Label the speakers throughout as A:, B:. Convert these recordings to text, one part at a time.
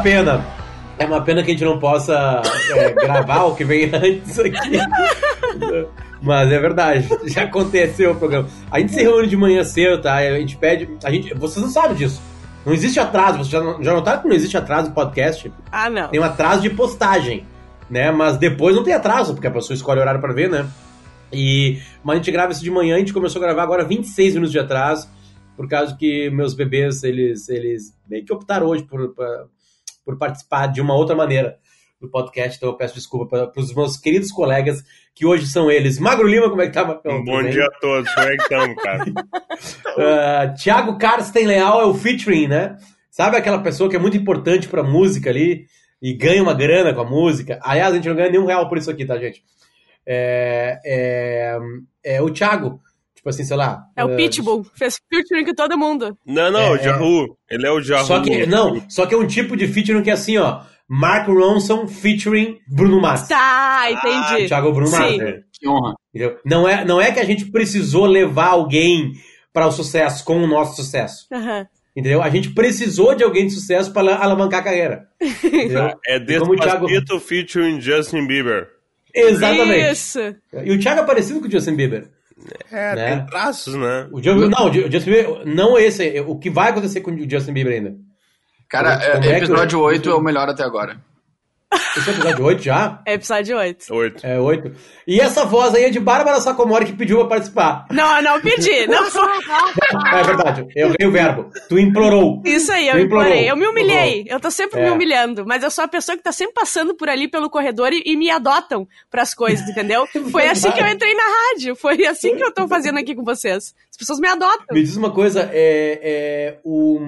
A: Uma pena. É uma pena que a gente não possa é, gravar o que vem antes aqui. Mas é verdade, já aconteceu o programa. A gente se reúne de manhã cedo, tá? A gente pede. A gente, vocês não sabem disso. Não existe atraso. Vocês já, já notaram que não existe atraso no podcast?
B: Ah, não.
A: Tem um atraso de postagem, né? Mas depois não tem atraso, porque a pessoa escolhe o horário para ver, né? E, mas a gente grava isso de manhã, a gente começou a gravar agora 26 minutos de atraso, por causa que meus bebês, eles, eles meio que optaram hoje por, por, por participar de uma outra maneira do podcast, então eu peço desculpa para os meus queridos colegas, que hoje são eles. Magro Lima, como é que tá, Macão?
C: Um bom dia a todos, como é que estamos, cara?
A: uh, Thiago Carsten Leal é o featuring, né? Sabe aquela pessoa que é muito importante pra música ali e ganha uma grana com a música? Aliás, a gente não ganha nenhum real por isso aqui, tá, gente? É, é, é o Thiago. Tipo assim, sei lá.
B: É o
A: uh,
B: Pitbull, fez featuring com todo mundo.
C: Não, não,
A: É,
C: o Jahu. Ele é o Jahu.
A: Só que, não, só que é um tipo de featuring que é assim, ó. Mark Ronson featuring Bruno Mars.
B: Tá, entendi.
A: Ah, Thiago Bruno Mars. Né?
D: Que honra.
A: Entendeu? Não é, não é que a gente precisou levar alguém para o sucesso com o nosso sucesso.
B: Aham.
A: Entendeu? A gente precisou de alguém de sucesso para alavancar a carreira. Entendeu?
C: É
A: E como o Thiago-
C: Despacito featuring Justin Bieber.
A: Exatamente.
B: Isso.
A: E o Thiago é parecido com o Justin Bieber.
C: É,
A: Né?
C: tem traços, né?
A: O Justin, não, o Justin Bieber, não esse, o que vai acontecer com o Justin Bieber ainda.
D: Cara,
A: Como é
D: é,
A: que-
D: episódio 8 é o melhor até agora.
A: Esse é o episódio 8 já?
B: É episódio 8.
C: Oito.
A: É 8. E essa voz aí é de Bárbara Sacomori que pediu pra participar.
B: Não, não pedi. Não foi.
A: É verdade, eu errei o verbo. Tu implorou.
B: Isso aí, eu
A: Tu implorou.
B: implorei. Eu me humilhei. Eu tô sempre me
A: É.
B: humilhando. Mas eu sou a pessoa que tá sempre passando por ali pelo corredor e, e me adotam pras coisas, entendeu? Foi assim que eu entrei na rádio. Foi assim que eu tô fazendo aqui com vocês. As pessoas me adotam.
A: Me diz uma coisa, é, é o.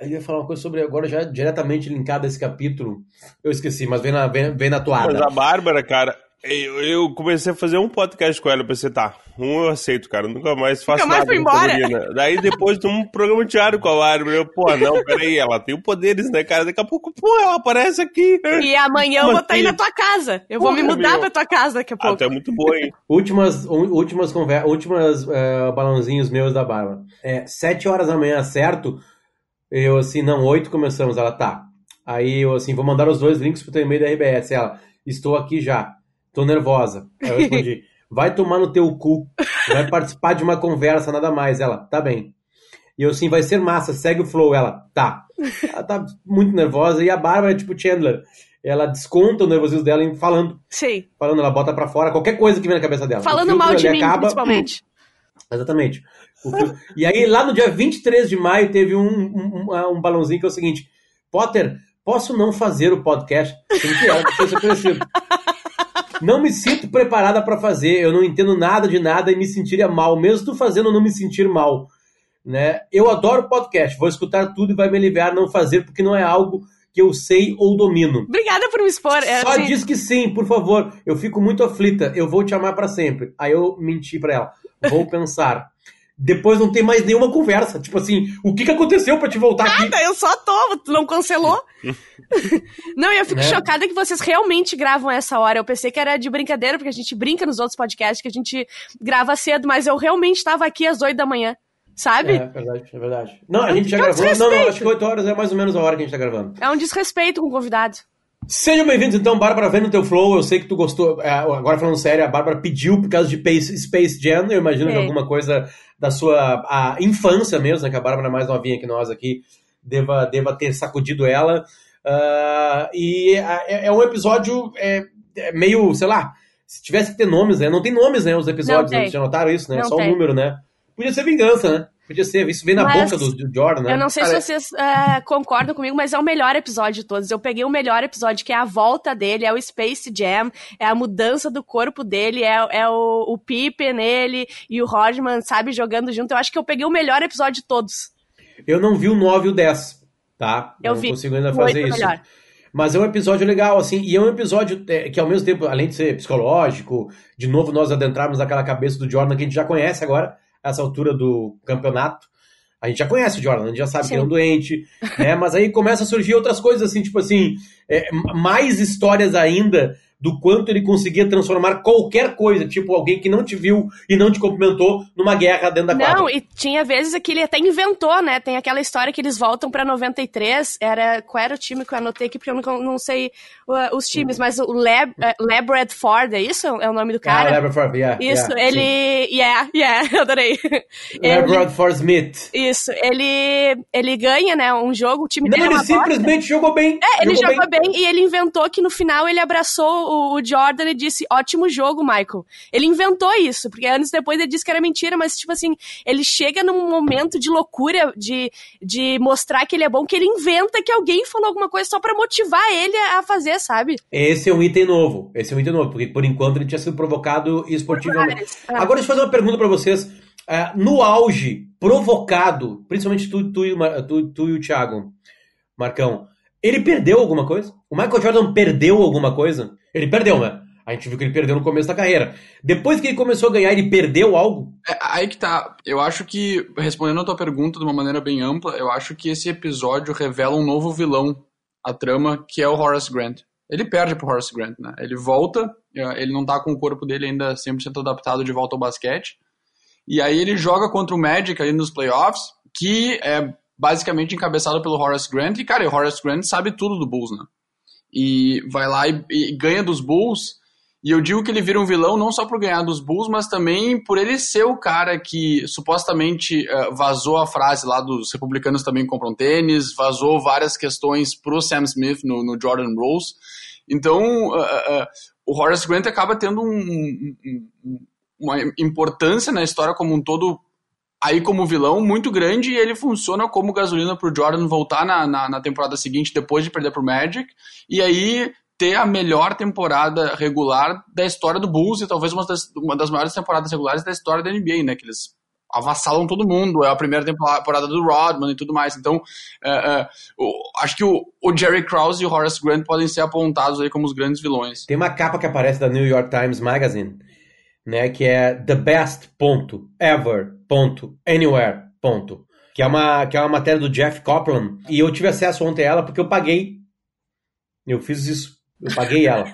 A: Eu ia falar uma coisa sobre agora, já diretamente linkado a esse capítulo. Eu esqueci, mas vem na, vem, vem na
C: Mas
A: toada.
C: a Bárbara, cara, eu, eu comecei a fazer um podcast com ela. Eu pensei, tá, um eu aceito, cara. Nunca mais faço
B: Nunca mais
C: nada
B: embora.
C: né? Daí depois de um programa diário com a Bárbara. Eu, pô, não, peraí, ela tem poderes, né, cara? Daqui a pouco, pô, ela aparece aqui.
B: E amanhã eu vou estar aí na tua casa. Eu vou
C: Porra,
B: me mudar
C: meu.
B: pra tua casa daqui a
C: Ah,
B: pouco.
C: tu é muito boa, hein?
A: Últimas, últimas conversas, últimas eh, balãozinhos meus da Bárbara. É, sete horas da manhã, certo? Eu assim, não, oito começamos. Ela, tá. Aí eu assim, vou mandar os dois links pro teu e-mail da RBS. Ela, estou aqui já. Tô nervosa. Aí eu respondi, vai tomar no teu cu. Vai participar de uma conversa, nada mais. Ela, tá bem. E eu assim, vai ser massa, segue o flow. Ela, tá. Ela tá muito nervosa. E a Bárbara é tipo Chandler. Ela desconta o nervosismo dela em falando.
B: Sim.
A: Falando, ela bota pra fora qualquer coisa que vem na cabeça dela.
B: Falando mal de mim,
A: acaba-
B: principalmente.
A: Exatamente. E aí, lá no dia 23 de maio, teve um, um, um- um balãozinho que é o seguinte: Potter, posso não fazer o podcast? Que é? Ser conhecido. Não me sinto preparada para fazer, eu não entendo nada de nada e me sentiria mal, mesmo tu fazendo não me sentir mal. Né? Eu adoro podcast, vou escutar tudo e vai me aliviar não fazer, porque não é algo que eu sei ou domino.
B: Obrigada por me expor. É,
A: Só
B: assim,
A: diz que sim, por favor. Eu fico muito aflita. Eu vou te amar pra sempre. Aí eu menti pra ela. Vou pensar. Depois não tem mais nenhuma conversa. Tipo assim, o que, que aconteceu pra te voltar aqui?
B: Nada, eu só tô, tu não cancelou. não, e eu fico
A: Né?
B: chocada que vocês realmente gravam essa hora. Eu pensei que era de brincadeira, porque a gente brinca nos outros podcasts, que a gente grava cedo, mas eu realmente tava aqui às 8 da manhã, sabe?
A: É verdade, é verdade. Não, a gente já
B: Que
A: gravou. Não, não, acho que 8 horas é mais ou menos a hora que a gente tá gravando.
B: É um desrespeito com o convidado.
A: Sejam bem-vindos então, Bárbara, vendo o teu flow. Eu sei que tu gostou. é, Agora falando sério, a Bárbara pediu por causa de Space, Jam. Eu imagino que
B: É.
A: alguma coisa da sua infância mesmo, né? Que a Bárbara é mais novinha que nós aqui, deva, deva ter sacudido ela. Ah, e é, é um episódio é, é meio, sei lá, se tivesse que ter nomes, né? Não tem nomes, né? Os episódios, né? Vocês já notaram isso, né?
B: Não
A: Só o número, né? Podia ser vingança, né? Podia ser. Isso vem na
B: Mas
A: boca do, do Jordan, né?
B: Eu não sei
D: Cara,
B: se vocês é, concordam comigo, mas é o melhor episódio de todos. Eu peguei o melhor episódio, que é a volta dele, é o Space Jam, é a mudança do corpo dele, é, é o, o Pippen nele e o Rodman, sabe, jogando junto. Eu acho que eu peguei o melhor episódio de todos.
A: Eu não vi o 9 e o 10, tá?
B: Eu
A: não
B: vi.
A: consigo ainda
B: O
A: fazer isso.
B: melhor.
A: Mas é um episódio legal, assim, e é um episódio é, que ao mesmo tempo, além de ser psicológico, de novo nós adentrarmos naquela cabeça do Jordan que a gente já conhece agora, essa altura do campeonato, A gente já conhece o Jordan, a gente já sabe
B: Sim.
A: que ele é um doente, né? Mas aí começa a surgir outras coisas, assim, tipo assim, é, mais histórias ainda do quanto ele conseguia transformar qualquer coisa, tipo alguém que não te viu e não te cumprimentou, numa guerra dentro da quadra.
B: Não, e tinha vezes que ele até inventou, né? Tem aquela história que eles voltam pra 93. Era, qual era o time que eu anotei aqui? Porque eu não, não sei os times, mas o Lab, uh, Labred Ford, é isso? É o nome do
A: Ah,
B: cara?
A: Labrador, yeah,
B: isso,
A: yeah,
B: ele.
A: sim.
B: Yeah, yeah, eu adorei. ele,
A: Labrador Smith.
B: isso, ele, ele ganha, né? Um jogo, o time
A: Não,
B: dele é
A: ele simplesmente jogou bem.
B: É, ele
A: jogou
B: jogou bem. e ele inventou que no final ele abraçou o, Jordan e disse: ótimo jogo, Michael. Ele inventou isso, porque anos depois ele disse que era mentira, mas, tipo assim, ele chega num momento de loucura, de, de mostrar que ele é bom, que ele inventa que alguém falou alguma coisa só pra motivar ele a fazer, sabe?
A: Esse é um item novo. Esse é um item novo, porque por enquanto ele tinha sido provocado esportivamente. Agora deixa eu fazer uma pergunta pra vocês. Ah, no auge, provocado, principalmente tu, tu, e tu, tu e o Thiago, Marcão, ele perdeu alguma coisa? O Michael Jordan perdeu alguma coisa? Ele perdeu, né? A gente viu que ele perdeu no começo da carreira. Depois que ele começou a ganhar, ele perdeu algo?
D: É, aí que tá. Eu acho que, respondendo a tua pergunta de uma maneira bem ampla, eu acho que esse episódio revela um novo vilão à trama, que é o Horace Grant. Ele perde pro Horace Grant, né? Ele volta, eh, ele não tá com o corpo dele ainda 100% adaptado de volta ao basquete. E aí ele joga contra o Magic ali nos playoffs, que é basicamente encabeçado pelo Horace Grant. E, cara, o Horace Grant sabe tudo do Bulls, né? E vai lá e, e ganha dos Bulls. E eu digo que ele vira um vilão não só por ganhar dos Bulls, mas também por ele ser o cara que supostamente eh, vazou a frase lá dos republicanos também compram tênis, vazou várias questões pro Sam Smith no, no Jordan Rose. Então, eh, eh, o Horace Grant acaba tendo um- um- um- uma importância na história como um todo aí como vilão muito grande e ele funciona como gasolina pro Jordan voltar na, na, na temporada seguinte depois de perder pro Magic e aí ter a melhor temporada regular da história do Bulls e talvez uma das, uma das maiores temporadas regulares da história da NBA, né? Que eles avassalam todo mundo, é a primeira temporada do Rodman e tudo mais. Então, é, é, acho que o, o Jerry Krause e o Horace Grant podem ser apontados aí como os grandes vilões.
A: Tem uma capa que aparece da New York Times Magazine, né, que é the best ponto ever ponto anywhere ponto, que é uma que é uma matéria do Jeff Copeland e eu tive acesso ontem a ela porque eu paguei, eu fiz isso, eu paguei ela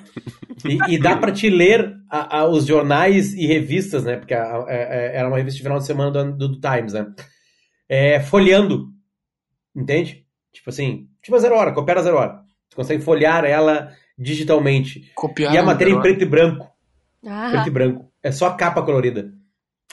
A: e, e dá para te ler a- a- os jornais e revistas, né, porque a- a- a- era uma revista de final de semana do, do- do Times, né, é, folheando, entende? Tipo assim, tipo a zero hora, coopera a zero hora, você consegue folhear ela digitalmente
D: Copiar
A: e a matéria em preto e branco.
B: Ah,
A: Preto e branco. É só a capa colorida.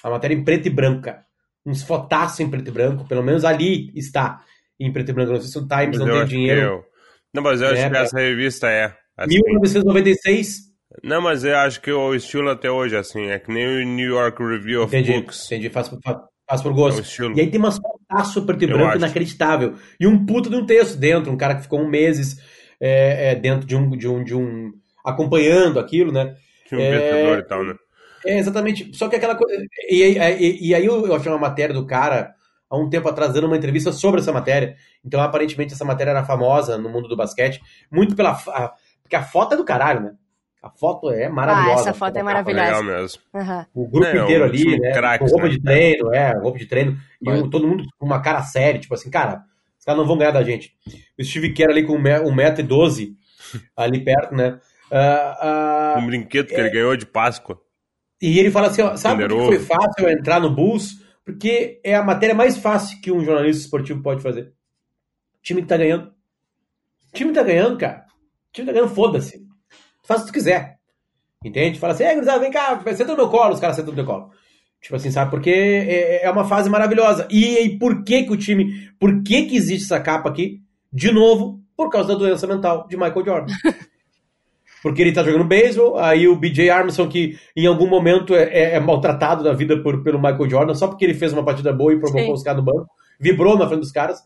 A: A matéria em preto e branco, cara. Uns fotaços em preto e branco. Pelo menos ali está em preto e branco. Não sei se o Times
C: Mas
A: não tem dinheiro.
C: eu- Não, mas eu acho
A: É,
C: que
A: é.
C: essa revista é. Assim.
A: 1996.
C: Não, mas eu acho que o estilo até hoje, assim, é que nem o New York Review of
A: Entendi.
C: Books.
A: Entendi. Faz, faz, faz por
C: É
A: gosto.
C: estilo.
A: E aí tem umas fotaços preto e branco
C: acho.
A: inacreditável. E um puto de um texto dentro. Um cara que ficou um meses é, é, dentro de um, de um, de um. acompanhando aquilo, né?
C: Tinha um
A: É,
C: e tal, né?
A: É, exatamente. Só que aquela coisa. E, e- e aí eu achei uma matéria do cara, há um tempo atrás, dando uma entrevista sobre essa matéria. Então, aparentemente, essa matéria era famosa no mundo do basquete, muito pela. fa- Porque a foto é do caralho, né? A foto é maravilhosa.
B: Ah, essa foto é
A: capa, né?
B: maravilhosa.
C: Legal mesmo.
B: aham.
A: O grupo
C: É,
A: inteiro
C: um
A: ali, né? com roupa
C: né?
A: de treino, é, roupa de treino. E o- todo mundo com uma cara séria, tipo assim, cara, os caras não vão ganhar da gente. O Steve Kerr ali com 1,12m ali perto, né? Ah, ah,
C: Um brinquedo que ele ganhou de Páscoa.
A: e ele fala assim, ó, sabe por que foi fácil entrar no Bulls? Porque é a matéria mais fácil que um jornalista esportivo pode fazer. O time que tá ganhando. O time tá ganhando, cara. O time tá ganhando, foda-se. Faz o que tu quiser. Entende? Fala assim, é, gurizada, vem cá, senta no meu colo, os caras sentam no meu colo. Tipo assim, sabe? Porque é, é uma fase maravilhosa. E, e por que que o time... Por que que existe essa capa aqui? De novo, por causa da doença mental de Michael Jordan. Porque ele tá jogando beisebol, aí o BJ Armstrong, que em algum momento é, é- é maltratado da vida por, pelo Michael Jordan, só porque ele fez uma partida boa e provocou
B: Sim.
A: os caras no banco, vibrou na frente dos caras.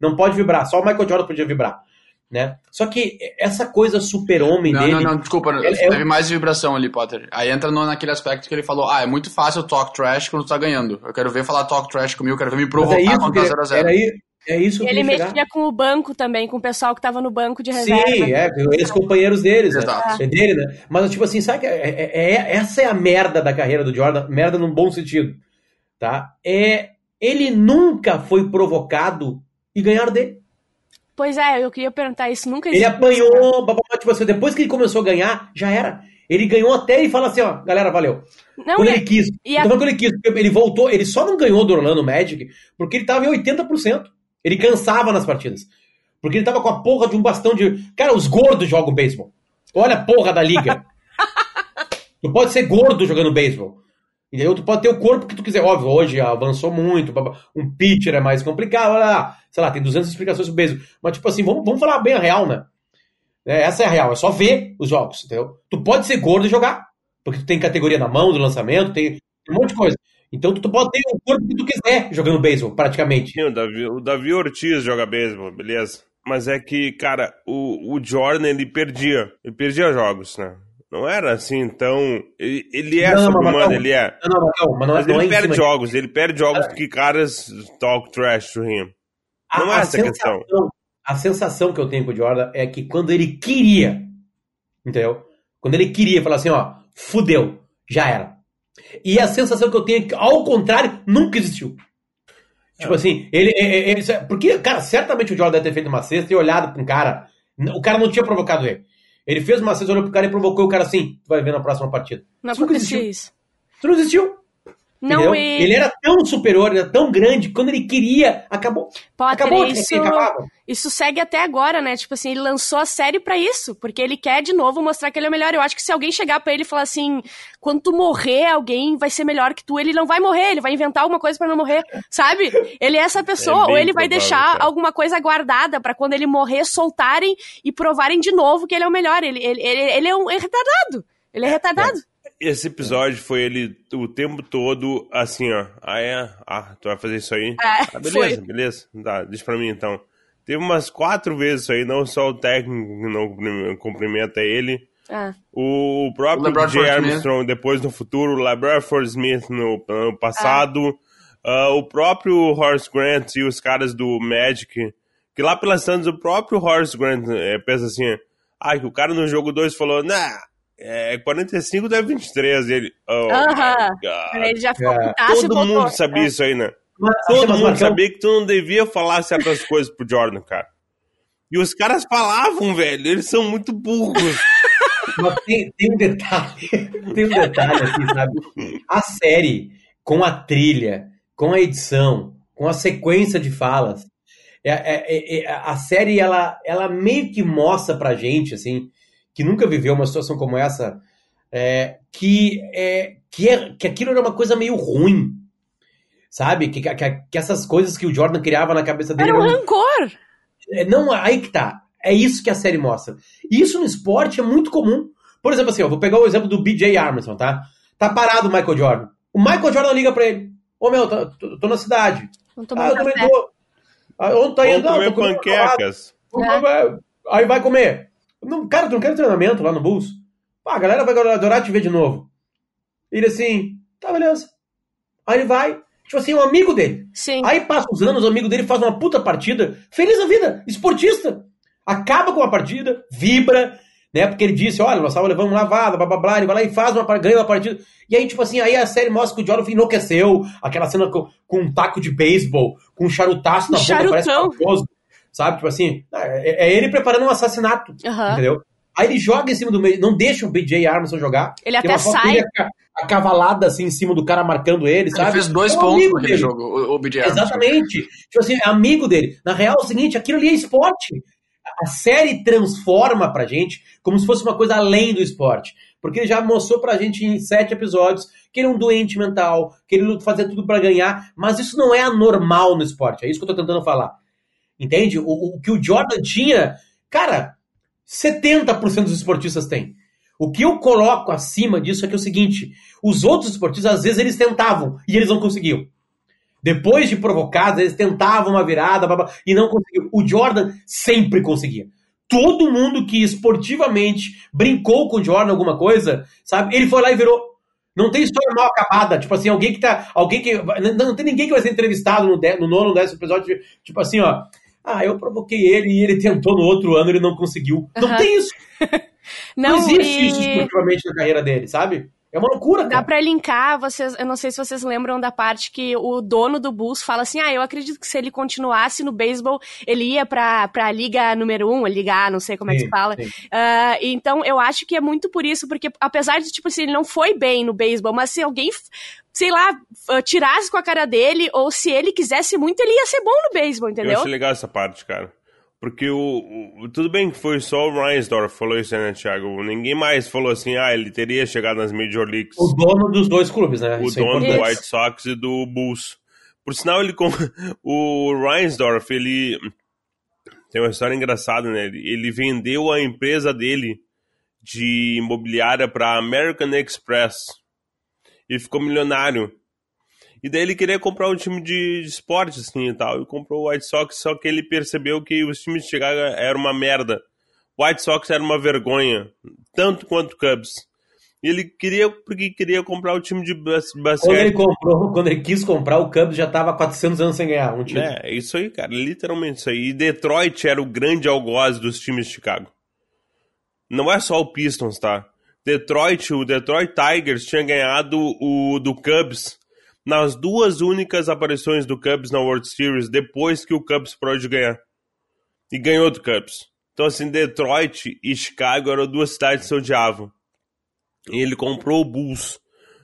A: Não pode vibrar, só o Michael Jordan podia vibrar. Né? Só que essa coisa super-homem dele.
D: não, não, desculpa,
A: É- é
D: teve mais vibração ali, Potter. Aí entra no, naquele aspecto que ele falou: ah, é muito fácil talk trash quando tu tá ganhando. Eu quero ver falar talk trash comigo, eu quero ver me provocar
A: é isso
D: quando
A: que,
D: tá 0x0.
A: era aí, é isso que
B: Ele
A: chegar.
B: mexia com o banco também, com o pessoal que tava no banco de reserva.
A: Sim, é, ex-companheiros deles, né?
D: Exato.
A: É dele, né? Mas, tipo assim, sabe que é, é- é- essa é a merda da carreira do Jordan, merda num bom sentido, tá? É ele nunca foi provocado e ganharam dele.
B: Pois é, eu queria perguntar isso. Nunca
A: Ele apanhou, bababá, tipo assim, depois que ele começou a ganhar, já era. Ele ganhou até e fala assim, ó, galera, valeu.
B: Não,
A: quando ele quis.
B: e a-
A: quando ele quis, ele voltou, ele só não ganhou do Orlando Magic porque ele tava em 80%. Ele cansava nas partidas. Porque ele tava com a porra de um bastão de. Cara, os gordos jogam beisebol. Olha a porra da liga. tu pode ser gordo jogando beisebol. Entendeu? Tu pode ter o corpo que tu quiser. Óbvio, hoje avançou muito. Um pitcher é mais complicado. Olha lá, sei lá, tem 200 explicações sobre beisebol. Mas, tipo assim, vamos, vamos falar bem a real, né? É, essa é a real. É só ver os jogos, entendeu? Tu pode ser gordo e jogar. Porque tu tem categoria na mão do lançamento, tem um monte de coisa. Então tu, tu pode ter o corpo que tu quiser jogando beisebol, praticamente.
C: Sim, o Davi, o Davi Ortiz joga beisebol, beleza. Mas é que, cara, o, o Jordan, ele perdia. Ele perdia jogos, né? Não era assim, então... Ele, é
A: Não,
C: sobre-humano, ele é.
A: Não, não, não, mas não, é-
C: Mas
A: não é
C: ele perde jogos, ele perde jogos porque caras talk trash to him. Não é essa a questão.
A: sensação, A sensação que eu tenho com o Jordan é que quando ele queria, entendeu? Quando ele queria falar assim, ó, fudeu, já era. E a sensação que eu tenho é que, ao contrário, nunca existiu. Tipo assim, ele, ele, ele- Porque, cara, certamente o Jordan deve ter feito uma cesta e olhado pra um cara. O cara não tinha provocado ele. Ele fez uma cesta, olhou pro cara e provocou o cara assim. Tu vai ver na próxima partida.
B: Não
A: Isso nunca
B: acontecia
A: existiu.
B: isso.
A: Isso não existiu.
B: Não,
A: entendeu?
B: e
A: Ele era tão superior, era tão grande, quando ele queria, acabou.
B: Potter,
A: acabou,
B: isso, isso segue até agora, né? Tipo assim, ele lançou a série pra isso, porque ele quer de novo mostrar que ele é o melhor. Eu acho que se alguém chegar pra ele e falar assim, quando tu morrer, alguém vai ser melhor que tu, ele não vai morrer, ele vai inventar alguma coisa pra não morrer, sabe? Ele é essa pessoa,
C: É
B: ou ele vai deixar
C: cara.
B: alguma coisa guardada pra quando ele morrer soltarem e provarem de novo que ele é o melhor. Ele, ele, ele, ele é um é retardado. Ele é retardado.
C: Esse episódio foi ele o tempo todo assim, ó. Ah, é? Ah, tu vai fazer isso aí?
B: É,
C: ah, beleza,
B: foi.
C: beleza. Tá, deixa pra mim então. Teve umas quatro vezes isso aí, não só o técnico que não cumprimenta ele.
B: Ah.
C: O próprio
D: O Smith.
C: Armstrong depois no futuro, o LeBron Smith no ano passado, ah, o próprio Horace Grant e os caras do Magic, que lá pelas tantas o próprio Horace Grant eh, pensa assim, ah, que o cara no jogo 2 falou, nah, é 45 da 23, e ele, oh
B: Aham.
C: God.
B: Ele já ficou
A: É.
B: putaço
C: Todo mundo sabia isso aí, né?
A: Mas,
C: Todo
A: mas,
C: mundo
A: Marcão,
C: sabia que tu não devia falar certas coisas pro Jordan, cara. E os caras falavam, velho, eles são muito burros.
A: Mas tem, tem um detalhe, tem um detalhe aqui, sabe? A série, com a trilha, com a edição, com a sequência de falas, é, é- é- a série, ela, ela meio que mostra pra gente, assim, que nunca viveu uma situação como essa, é, que, é, que, é, que aquilo era uma coisa meio ruim, sabe? Que, que, que essas coisas que o Jordan criava na cabeça dele
B: Era um
A: eram
B: rancor.
A: é, Não, aí que tá. É isso que a série mostra. E isso no esporte é muito comum. Por exemplo, assim, eu vou pegar o exemplo do BJ Armstrong, tá? Tá parado o Michael Jordan. O Michael Jordan liga pra ele. Ô, meu, tô, tô- tô na cidade.
B: Não
A: Ah,
B: tomou
A: eu também tô. Ah, onde tá indo? Não,
C: comer
A: tô comendo
C: panquecas.
B: É.
A: Aí vai comer. Não, cara, tu não quer treinamento lá no Bulls? Pá, a galera vai adorar te ver de novo. Ele assim, tá, beleza. Aí ele vai, tipo assim, um amigo dele.
B: Sim.
A: Aí passa os anos, o amigo dele faz uma puta partida, feliz da vida, esportista. Acaba com a partida, vibra, né? Porque ele disse, olha, nós estávamos levando lavada, blá blá blá, ele vai lá e faz uma ganha uma partida. E aí, tipo assim, aí a série mostra que o Jordan enlouqueceu, aquela cena com, com um taco de beisebol, com um charutaço na
B: Um
A: boca, parece
B: charutão.
A: famoso, sabe? Tipo assim, é, é ele preparando um assassinato,
B: Aham.
A: entendeu? Aí ele joga em cima do meio, não deixa o BJ Armstrong jogar.
B: Ele até sai.
A: aca- acavalada assim em cima do cara marcando ele,
D: Ele
A: sabe?
D: fez dois
A: É um
D: pontos naquele
A: dele.
D: jogo, o, o BJ Armstrong.
A: Exatamente. Tipo assim, é amigo dele. Na real, é o seguinte, aquilo ali é esporte. A série transforma pra gente como se fosse uma coisa além do esporte. Porque ele já mostrou pra gente em sete episódios que ele é um doente mental, que ele fazia tudo pra ganhar, mas isso não é anormal no esporte. É isso que eu tô tentando falar. Entende? O, o que o Jordan tinha, cara, 70% dos esportistas têm. O que eu coloco acima disso é que é o seguinte: os outros esportistas, às vezes, eles tentavam e eles não conseguiam. Depois de provocados, eles tentavam uma virada e não conseguiam. O Jordan sempre conseguia. Todo mundo que esportivamente brincou com o Jordan alguma coisa, sabe? Ele foi lá e virou. Não tem história mal acabada. Tipo assim, alguém que tá. Alguém que. Não, não tem ninguém que vai ser entrevistado no, de, no nono, décimo episódio. Tipo assim, ó. Ah, eu provoquei ele e ele tentou no outro ano, ele não conseguiu. Não tem isso. Não,
B: Não,
A: existe
B: e...
A: isso esportivamente na carreira dele, sabe? É uma loucura,
B: Dá
A: cara.
B: pra linkar, vocês, eu não sei se vocês lembram da parte que o dono do Bulls fala assim: ah, eu acredito que se ele continuasse no beisebol, ele ia pra, pra liga número um, a liga A, não sei como é que
A: Sim,
B: se fala.
A: sim.
B: Ah, então eu acho que é muito por isso, porque apesar de, tipo assim, ele não foi bem no beisebol, mas se alguém, sei lá, ah, tirasse com a cara dele, ou se ele quisesse muito, ele ia ser bom no beisebol,
C: Eu
B: entendeu?
C: achei legal essa parte, cara. Porque o, o- Tudo bem que foi só o Reinsdorf que falou isso, né, Thiago? Ninguém mais falou assim, ah, ele teria chegado nas Major Leagues.
A: O dono dos dois clubes, né?
C: o
A: Isso é
C: dono do
A: importante.
C: White Sox e do Bulls. Por sinal, ele com... o Reinsdorf, ele tem uma história engraçada, né? Ele ele vendeu a empresa dele de imobiliária para American Express e ficou milionário. E daí ele queria comprar um time de, esporte, assim, e tal. E comprou o White Sox, só que ele percebeu que os times de Chicago eram uma merda. O White Sox era uma vergonha, tanto quanto o Cubs. E ele queria, porque queria comprar o time de bas-
A: Quando ele
C: basquete.
A: comprou, quando ele quis comprar, o Cubs já tava há 400 anos sem ganhar um título.
C: É, é isso aí, cara. Literalmente isso aí. E Detroit era o grande algoz dos times de Chicago. Não é só o Pistons, tá? Detroit, o Detroit Tigers tinha ganhado o do Cubs nas duas únicas aparições do Cubs na World Series depois que o Cubs parou de ganhar. E ganhou do Cubs. Então, assim, Detroit e Chicago eram duas cidades que se odiavam. E ele comprou o Bulls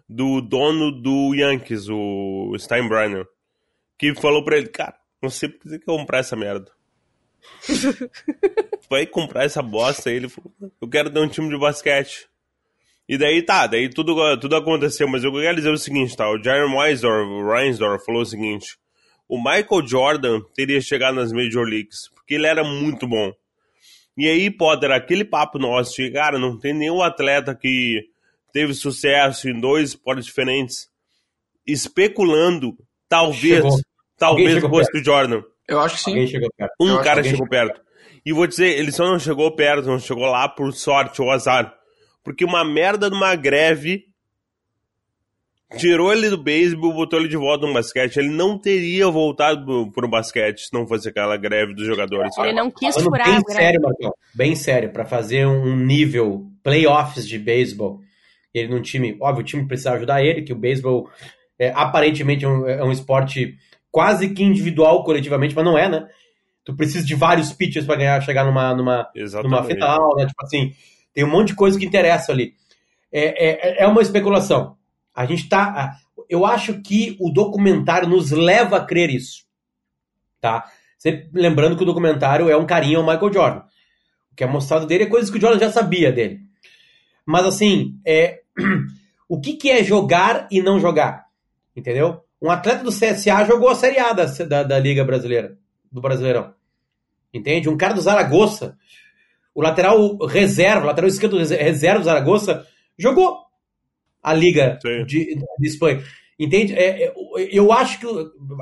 C: do dono do Yankees, o Steinbrenner que falou pra ele, cara, não sei por que você quer comprar essa merda. Vai comprar essa bosta aí. Ele falou, eu quero ter um time de basquete. E daí tá, daí tudo, tudo aconteceu, mas eu quero dizer o seguinte, tá? O o Reinsdorf falou o seguinte, o Michael Jordan teria chegado nas Major Leagues, porque ele era muito bom. E aí, Potter, aquele papo nosso de, cara, não tem nenhum atleta que teve sucesso em dois esportes diferentes, especulando, talvez,
A: Chegou.
C: Talvez
A: chegou
C: fosse o Jordan.
D: Eu acho que sim.
A: Alguém chegou perto.
C: Um cara
A: que alguém
C: chegou perto. E vou dizer, ele só não chegou perto, não chegou lá por sorte ou azar. Porque uma merda de uma greve tirou ele do beisebol, botou ele de volta no basquete. Ele não teria voltado pro, basquete se não fosse aquela greve dos jogadores.
B: Ele não quis
A: Falando
B: furar
A: bem
B: a greve.
A: sério, Marcão. Bem sério, pra fazer um nível playoffs de beisebol. Ele num time, óbvio, o time precisava ajudar ele, que o beisebol é, aparentemente é um, é um esporte quase que individual coletivamente, mas não é, né? Tu precisa de vários pitchers pra ganhar, chegar numa, numa,
C: Exatamente.
A: numa final, né? Tipo assim, tem um monte de coisa que interessa ali. É, é, é uma especulação. A gente tá. Eu acho que o documentário nos leva a crer isso. Tá? Sempre lembrando que o documentário é um carinho ao Michael Jordan. O que é mostrado dele é coisas que o Jordan já sabia dele. Mas assim, é, o que, que é jogar e não jogar? Entendeu? Um atleta do CSA jogou a Série A da, da, da Liga Brasileira, do Brasileirão. Entende? Um cara do Zaragoza, o lateral reserva, o lateral esquerdo reserva do Zaragoza, jogou a Liga de, de Espanha. Entende? É, é, eu acho que.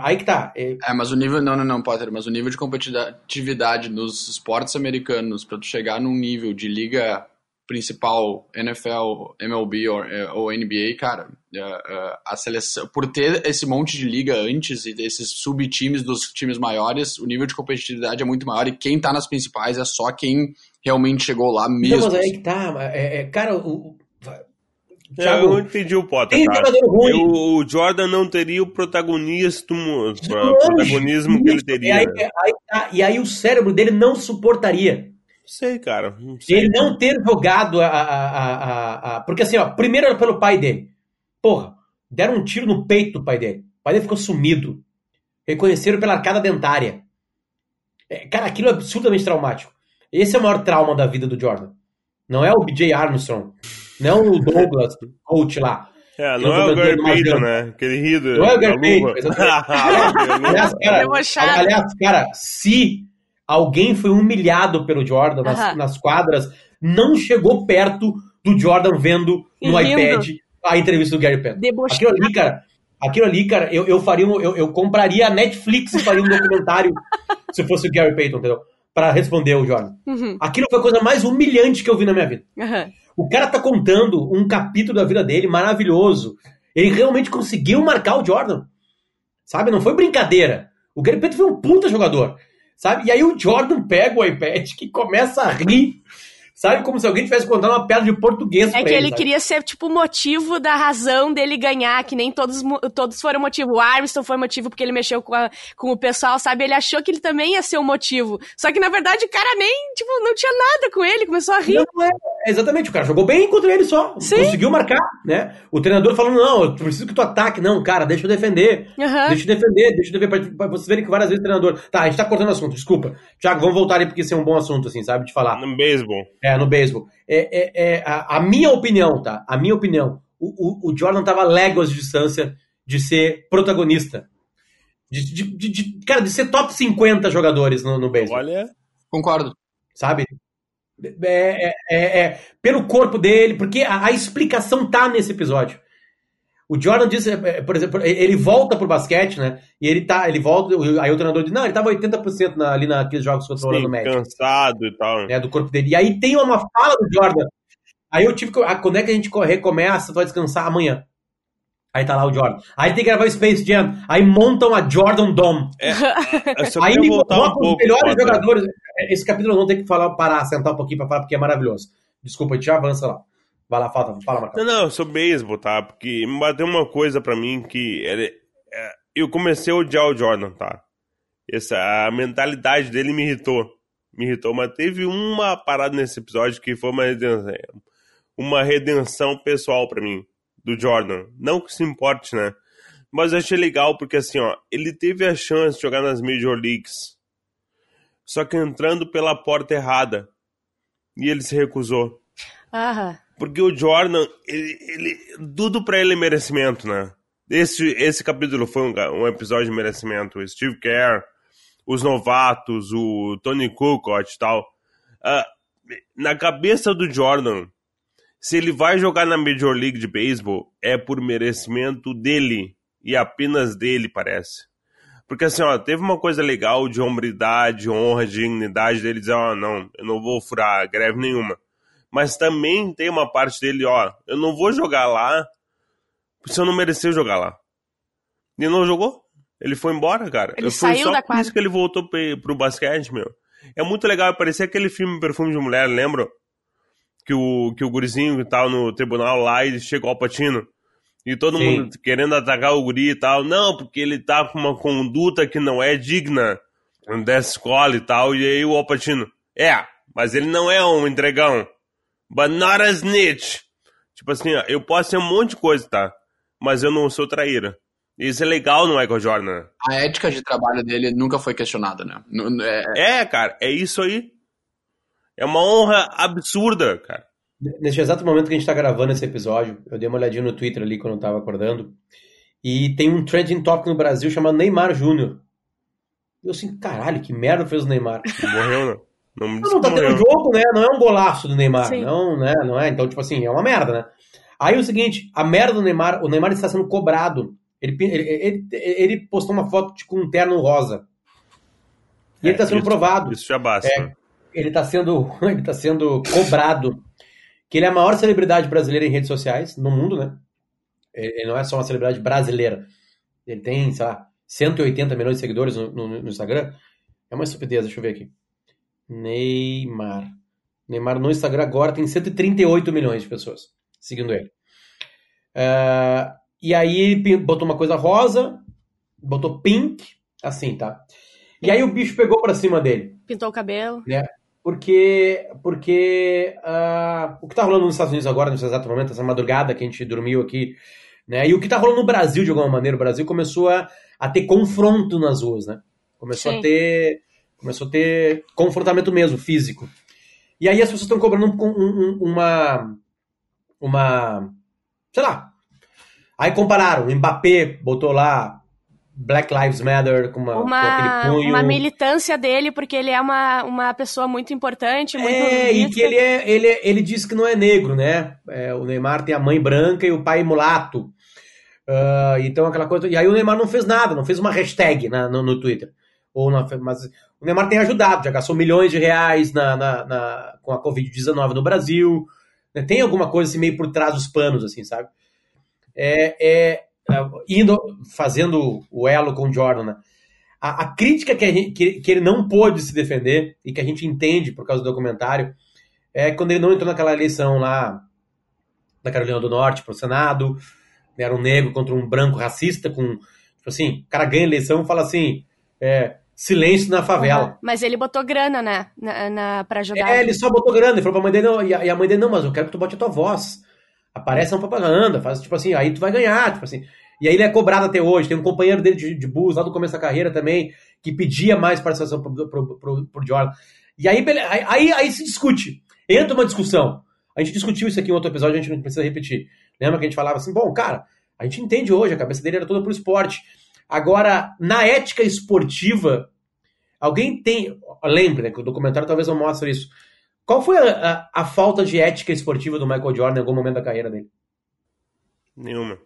A: Aí que tá. É,
D: É, mas o nível. Não, não, não, Potter. Mas o nível de competitividade nos esportes americanos, pra tu chegar num nível de liga principal, NFL, MLB ou, é, ou NBA, cara, é, é, a seleção. Por ter esse monte de liga antes e esses subtimes dos times maiores, o nível de competitividade é muito maior e quem tá nas principais é só quem realmente chegou lá
A: Não,
D: mesmo.
A: mas aí que tá. É, é, cara, o.
C: É,
A: Thiago,
C: eu entendi o Potter,
A: tem
C: cara.
A: ruim.
C: Eu- o Jordan não teria o protagonismo,
A: Não,
C: protagonismo que ele teria.
A: E aí, aí tá, e aí o cérebro dele não suportaria.
C: Sei, cara. Não sei.
A: Ele não ter jogado a, a, a, a- Porque assim, ó, primeiro era pelo pai dele. Porra, deram um tiro no peito do pai dele. O pai dele ficou sumido. Reconheceram pela arcada dentária. É, cara, aquilo é absurdamente traumático. Esse é o maior trauma da vida do Jordan. Não é o BJ Armstrong. Não o Douglas, coach lá.
C: É,
A: Eu
C: não é o Gary Payton, né? Aquele rio da
A: Não é o Gary Aliás, cara, aliás, cara, se alguém foi humilhado pelo Jordan nas, nas quadras, não chegou perto do Jordan vendo no
B: E
A: iPad a entrevista do Gary Payton. Aquilo ali, cara, aquilo ali, cara, eu, eu faria um, eu, eu compraria a Netflix e faria um documentário se fosse o Gary Payton, entendeu? Pra responder o Jordan.
B: Uhum,
A: Aquilo foi a coisa mais humilhante que eu vi na minha vida.
B: aham.
A: O cara tá contando um capítulo da vida dele maravilhoso. Ele realmente conseguiu marcar o Jordan. Sabe? Não foi brincadeira. O Gary Payton foi um puta jogador. Sabe? E aí o Jordan pega o iPad que começa a rir. Sabe como se alguém tivesse contando uma piada de português
B: É
A: pra
B: que ele
A: sabe?
B: queria ser, tipo, o motivo da razão dele ganhar, que nem todos, todos foram motivo. O Armstrong foi motivo porque ele mexeu com, a- com o pessoal, sabe? Ele achou que ele também ia ser o motivo. Só que, na verdade, o cara nem, tipo, não tinha nada com ele, começou a rir.
A: Não é. Exatamente, o cara jogou bem contra ele só.
B: Sim.
A: Conseguiu marcar, né? O treinador falando, não, eu preciso que tu ataque. Não, cara, deixa eu defender.
B: Aham.
A: Deixa eu defender, deixa eu defender. Pra, pra vocês verem que várias vezes o treinador. Tá, a gente tá cortando o assunto, desculpa. Tiago, vamos voltar aí porque esse é um bom assunto, assim, sabe? De falar.
C: No beisebol.
A: É, no beisebol. É, é, é, a, a minha opinião, tá? A minha opinião. O, o, o Jordan tava léguas de distância de ser protagonista. De, de, de- de- cara, de ser top 50 jogadores no, no beisebol.
C: Olha.
D: Concordo.
A: sabe? É, é- é- é pelo corpo dele, porque a, a explicação tá nesse episódio. O Jordan disse, é, por exemplo, ele volta pro basquete, né? E ele tá, ele volta, aí o treinador diz, não, ele tava 80% na, ali naqueles jogos contra o Orlando Magic,
C: cansado e tal.
A: né, do corpo dele. E aí tem uma fala do Jordan. Aí eu tive que, ah, quando é que a gente co- recomeça, vai descansar amanhã. Aí tá lá o Jordan. Aí tem que gravar o Space Jam. Aí montam a Jordan Dome.
C: Só
A: Aí me
C: um
A: colocam os
C: pouco.
A: melhores jogadores. Esse capítulo eu não tenho que falar, parar, sentar um pouquinho pra falar, porque é maravilhoso. Desculpa, a gente já avança lá. Vai lá, falta, fala, Marcão.
C: Não, não, sobre beisebol, tá? Porque me bateu uma coisa pra mim que ele- é, eu comecei a odiar o Jordan, tá? Essa, a mentalidade dele me irritou. Me irritou, mas teve uma parada nesse episódio que foi uma redenção, uma redenção pessoal pra mim, do Jordan. Não que se importe, né? Mas eu achei legal porque, assim, ó, ele teve a chance de jogar nas Major Leagues, só que entrando pela porta errada. E ele se recusou.
B: Aham.
C: Porque o Jordan, ele, ele- tudo pra ele é merecimento, né? Esse, esse capítulo foi um, um episódio de merecimento. O Steve Kerr, os novatos, o Tony Kukoc e tal. Ah, na cabeça do Jordan, se ele vai jogar na Major League de Beisebol, é por merecimento dele. E apenas dele, parece. Porque assim, ó, teve uma coisa legal de hombridade, honra, dignidade dele dizer, ó, não, eu não vou furar greve nenhuma mas também tem uma parte dele, ó, eu não vou jogar lá se eu não merecer jogar lá. E não jogou. Ele foi embora, cara.
B: Ele
C: foi
B: saiu
C: só
B: da
C: por
B: quadra.
C: isso que ele voltou pro basquete, meu. É muito legal, parecia aquele filme Perfume de Mulher, lembra? Que o, que o gurizinho que tava no tribunal lá e chegou ao patino. E todo
A: Sim.
C: mundo querendo atacar o guri e tal. Não, porque ele tá com uma conduta que não é digna dessa escola e tal. E aí o Alpatino, é, mas ele não é um entregão. But not a snitch. Tipo assim, ó, eu posso ser um monte de coisa, tá? Mas eu não sou traíra. Isso é legal no Michael Jordan.
D: A ética de trabalho dele nunca foi questionada, né? N- é-
C: É, cara, é isso aí. É uma honra absurda, cara.
A: Neste exato momento que a gente tá gravando esse episódio, eu dei uma olhadinha no Twitter ali quando eu tava acordando. E tem um trending topic no Brasil chamado Neymar Júnior. Eu assim, caralho, que merda fez o Neymar.
C: Morreu, não. Não me
A: Não, tá tendo jogo, né? Não é um golaço do Neymar.
B: Sim.
A: Não, né? Não é. Então, tipo assim, é uma merda, né? Aí o seguinte, a merda do Neymar, o Neymar está sendo cobrado. Ele, ele, ele, ele postou uma foto de- com um terno rosa. E ele
C: É,
A: está sendo
C: isso-
A: provado.
C: Isso já basta.
A: É. Ele está sendo, ele tá sendo cobrado que ele é a maior celebridade brasileira em redes sociais no mundo, né? Ele ele não é só uma celebridade brasileira. Ele tem, sei lá, 180 milhões de seguidores no, no- no Instagram. É uma estupidez, deixa eu ver aqui. Neymar. Neymar no Instagram agora tem 138 milhões de pessoas seguindo ele. Ah, e aí ele botou uma coisa rosa, botou pink, assim, tá? E aí o bicho pegou pra cima dele.
B: Pintou o cabelo.
A: Porque, porque ah, o que tá rolando nos Estados Unidos agora, nesse exato momento, essa madrugada que a gente dormiu aqui, né? E o que tá rolando no Brasil, de alguma maneira, o Brasil começou a, a ter confronto nas ruas, né? Começou
B: Sim.
A: a ter. Começou a ter confrontamento mesmo, físico. E aí as pessoas estão cobrando um- um- um- uma. Uma. Sei lá. Aí compararam, o Mbappé botou lá Black Lives Matter com, uma, com
B: Uma,
A: aquele punho.
B: uma militância dele, porque ele é uma, uma pessoa muito importante, muito
A: É, e que ele, é, ele, é- ele diz que não é negro, né? É, o Neymar tem a mãe branca e o pai mulato. Ah, então aquela coisa. E aí o Neymar não fez nada, não fez uma hashtag na- no, no Twitter. Ou na- mas o Neymar tem ajudado, já gastou milhões de reais na, na- na- com a Covid-19 no Brasil. né? Tem alguma coisa assim, meio por trás dos panos, assim, sabe? É, é, é, indo, fazendo o elo com o Jordan, né? A, a crítica que, a gente- que- que ele não pôde se defender e que a gente entende por causa do documentário é quando ele não entrou naquela eleição lá da Carolina do Norte pro Senado, né, era um negro contra um branco racista, com, tipo assim, o cara ganha a eleição e fala assim, é, silêncio na favela.
B: Uhum. Mas ele botou grana, né? Na, na, pra ajudar.
A: É, ele só botou grana, ele falou pra mãe dele, não, e a, mãe dele, não, mas eu quero que tu bote a tua voz. Aparece na propaganda, faz tipo assim, aí tu vai ganhar, tipo assim. E aí ele é cobrado até hoje. Tem um companheiro dele de, de bus lá do começo da carreira também, que pedia mais participação pro, pro, pro, pro Jordan. E aí, aí, aí se discute. Entra uma discussão. A gente discutiu isso aqui em outro episódio, a gente não precisa repetir. Lembra que a gente falava assim, bom, cara, a gente entende hoje, a cabeça dele era toda pro esporte. Agora, na ética esportiva, alguém tem. Lembre, né, que o documentário talvez não mostre isso. Qual foi a, a, a, falta de ética esportiva do Michael Jordan em algum momento da carreira dele?
C: Nenhuma.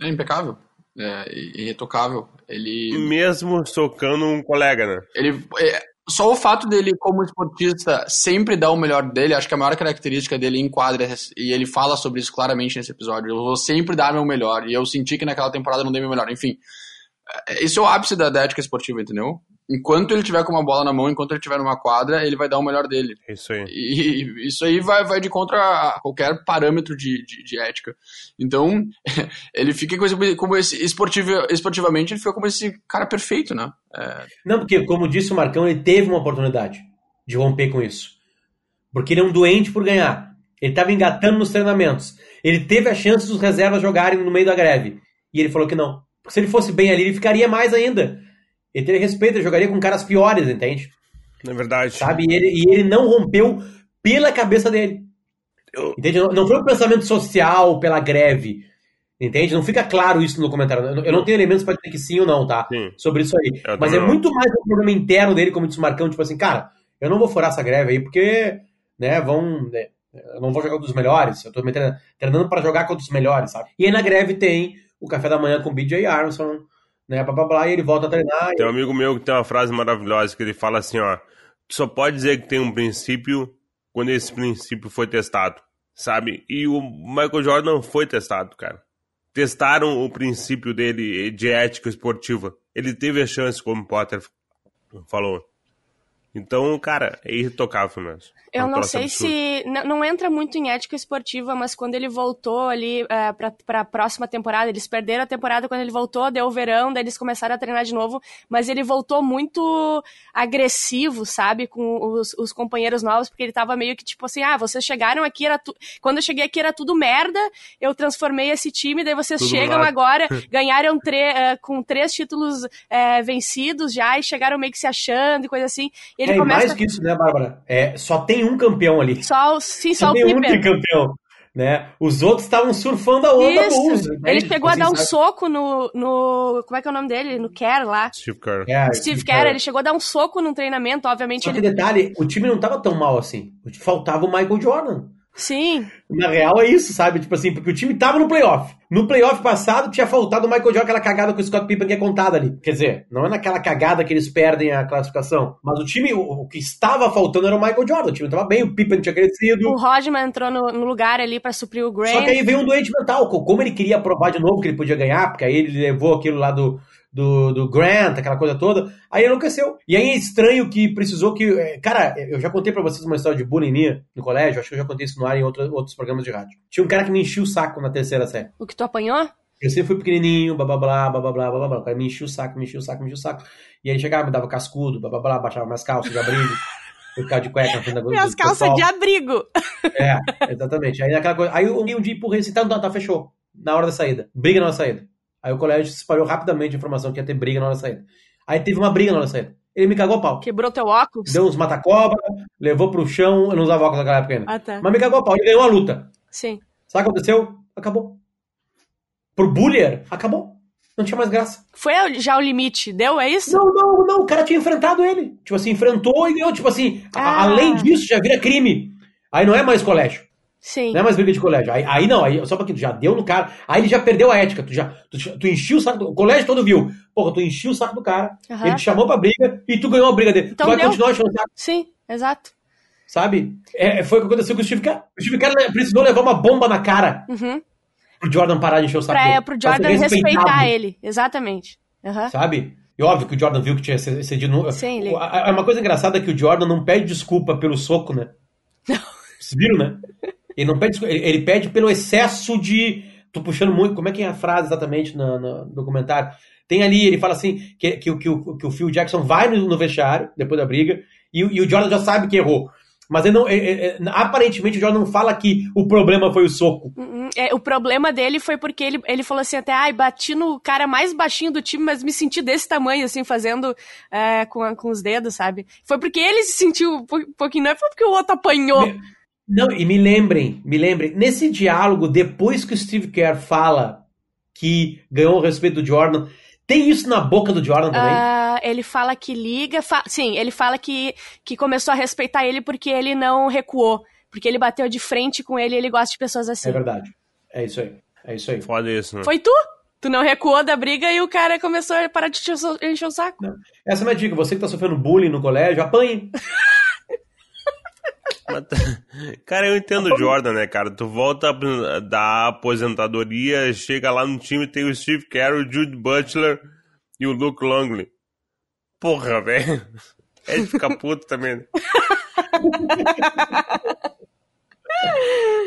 D: É impecável. É irretocável. Ele.
C: Mesmo socando um colega, né?
D: Ele. É, só o fato dele, como esportista, sempre dar o melhor dele, acho que a maior característica dele em quadras, e ele fala sobre isso claramente nesse episódio, eu vou sempre dar meu melhor, e eu senti que naquela temporada não dei meu melhor. Enfim, esse é o ápice da ética esportiva, entendeu? Enquanto ele tiver com uma bola na mão, enquanto ele tiver numa quadra, ele vai dar o melhor dele.
C: Isso aí.
D: E isso aí vai, vai de contra a qualquer parâmetro de, de, de ética. Então, ele fica como esse, esportivo, esportivamente, ele fica como esse cara perfeito, né?
A: É... Não, porque, como disse o Marcão, ele teve uma oportunidade de romper com isso. Porque ele é um doente por ganhar. Ele estava engatando nos treinamentos. Ele teve a chance dos reservas jogarem no meio da greve. E ele falou que não. Porque se ele fosse bem ali, ele ficaria mais ainda. Ele teria respeito, ele jogaria com caras piores, entende?
C: É verdade.
A: Sabe? E ele, e ele não rompeu pela cabeça dele. Eu... Entende? Não, não foi um pensamento social pela greve. Entende? Não fica claro isso no comentário. Eu não tenho elementos para dizer que sim ou não, tá?
C: Sim.
A: Sobre isso aí. Mas é muito mais um problema interno dele, como disse o Marcão, tipo assim, cara, eu não vou furar essa greve aí, porque, né, vão. Né, eu não vou jogar com os melhores, eu tô me treinando para jogar contra os melhores, sabe? E aí na greve tem o café da manhã com o BJ Armstrong, né, blá, blá, blá, e ele volta a treinar.
C: Tem um amigo meu que tem uma frase maravilhosa que ele fala assim, ó, tu só pode dizer que tem um princípio quando esse princípio foi testado, sabe? E o Michael Jordan foi testado, cara. Testaram o princípio dele de ética esportiva. Ele teve a chance, como Potter falou. Então, cara, é irretocável mesmo.
B: Eu não sei absurdo. se. Não entra muito em ética esportiva, mas quando ele voltou ali é, pra, pra próxima temporada, eles perderam a temporada quando ele voltou, deu o verão, daí eles começaram a treinar de novo, mas ele voltou muito agressivo, sabe, com os, os companheiros novos, porque ele tava meio que tipo assim: ah, vocês chegaram aqui, era tu... quando eu cheguei aqui era tudo merda, eu transformei esse time, daí vocês tudo chegam agora, ganharam uh, com três títulos uh, vencidos já e chegaram meio que se achando e coisa assim.
A: E ele é, começa... mais que isso, né, Bárbara? É, só tem um campeão ali.
B: Só, sim, só, só
A: o tem um campeão. Né? Os outros estavam surfando a onda
B: Isso. Bulls. Né? Ele chegou assim, a dar um sabe? soco no, no. Como é que é o nome dele? No Kerr lá.
C: Steve Kerr.
B: É, Steve, Kerr, ele chegou a dar um soco num treinamento, obviamente.
A: Só
B: ele...
A: que detalhe, o time não estava tão mal assim. Faltava o Michael Jordan.
B: Sim.
A: Na real é isso, sabe? Tipo assim, porque o time tava no playoff. No playoff passado tinha faltado o Michael Jordan, aquela cagada que o Scott Pippen tinha contado ali. Quer dizer, não é naquela cagada que eles perdem a classificação. Mas o time, o, o que estava faltando era o Michael Jordan. O time tava bem, o Pippen tinha crescido.
B: O Rodman entrou no, no lugar ali para suprir o Grant.
A: Só que aí veio um doente mental. Como ele queria provar de novo que ele podia ganhar, porque aí ele levou aquilo lá do, do, do Grant, aquela coisa toda. Aí enlouqueceu. E aí é estranho que precisou que. É, cara, eu já contei pra vocês uma história de bullying minha no colégio, acho que eu já contei isso no ar em outro, outros programas de rádio. Tinha um cara que me enchia o saco na terceira série.
B: O que tu apanhou?
A: Eu sempre fui pequenininho, blá blá blá, blá blá blá, blá blá. O cara me enchia o saco, me enchia o saco, me enchia o saco. E aí chegava, me dava cascudo, blá blá blá, baixava minhas calças de abrigo. Eu ficava de cueca na frente da
B: Minhas calças de abrigo.
A: É, exatamente. Aí aquela coisa. Aí um, um dia empurrei assim, tá, tá, tá, fechou. Na hora da saída. Briga na hora da saída. Aí o colégio espalhou rapidamente a informação que ia ter briga na hora da saída. Aí teve uma briga na hora da saída. Ele me cagou a pau.
B: Quebrou teu óculos?
A: Deu uns mata-cobra, levou pro chão. Eu não usava óculos naquela época ainda.
B: Ah, tá.
A: Mas me cagou a pau. Ele ganhou a luta.
B: Sim.
A: Sabe o que aconteceu? Acabou. Pro bullier, acabou. Não tinha mais graça.
B: Foi já o limite, deu? É isso?
A: Não, não, não. O cara tinha enfrentado ele. Tipo assim, enfrentou e ganhou. Tipo assim, ah. além disso, já vira crime. Aí não é mais colégio.
B: Sim.
A: Não é mais briga de colégio. Aí, aí não, aí, só porque tu já deu no cara. Aí ele já perdeu a ética. Tu, já, tu, tu enchiu o saco do. O colégio todo viu. Porra, tu enchiu o saco do cara. Uhum. Ele te chamou pra briga e tu ganhou a briga dele. Então tu vai deu. continuar enchendo o saco.
B: Sim, exato.
A: Sabe? É, foi o que aconteceu com o Steve Kerr. O Steve Kerr precisou levar uma bomba na cara.
B: Uhum.
A: Pro Jordan parar de encher o saco. Pra,
B: dele, pro Jordan respeitar ele. Exatamente. Uhum.
A: Sabe? E óbvio que o Jordan viu que tinha cedido. Sim, ele... É uma coisa engraçada que o Jordan não pede desculpa pelo soco, né? Vocês viram, né? Ele não pede ele, ele pede pelo excesso de. Tô puxando muito. Como é que é a frase exatamente no, no documentário? Tem ali, ele fala assim, que, que, que, o, que o Phil Jackson vai no, no vestiário, depois da briga, e, e o Jordan já sabe que errou. Mas ele não, é, é, é, aparentemente o Jordan não fala que o problema foi o soco.
B: Uhum. É, o problema dele foi porque ele, ele falou assim até, ai, bati no cara mais baixinho do time, mas me senti desse tamanho, assim, fazendo é, com, com os dedos, sabe? Foi porque ele se sentiu um pouquinho, não foi porque o outro apanhou.
A: Me, não, e me lembrem, me lembrem, nesse diálogo, depois que o Steve Kerr fala que ganhou o respeito do Jordan, tem isso na boca do Jordan também?
B: Uh, ele fala que liga. Fa sim, ele fala que, que começou a respeitar ele porque ele não recuou. Porque ele bateu de frente com ele e ele gosta de pessoas assim.
A: É verdade. É isso aí. É isso aí.
C: Foda isso, né?
B: Foi tu? Tu não recuou da briga e o cara começou a parar de te encher o saco. Não.
A: Essa é a minha dica. Você que tá sofrendo bullying no colégio, apanhe.
C: cara, eu entendo o Jordan, né, cara? Tu volta da aposentadoria, chega lá no time, tem o Steve Carroll, o Jude Butler e o Luke Longley. Porra, velho. É de ficar puto também. Né?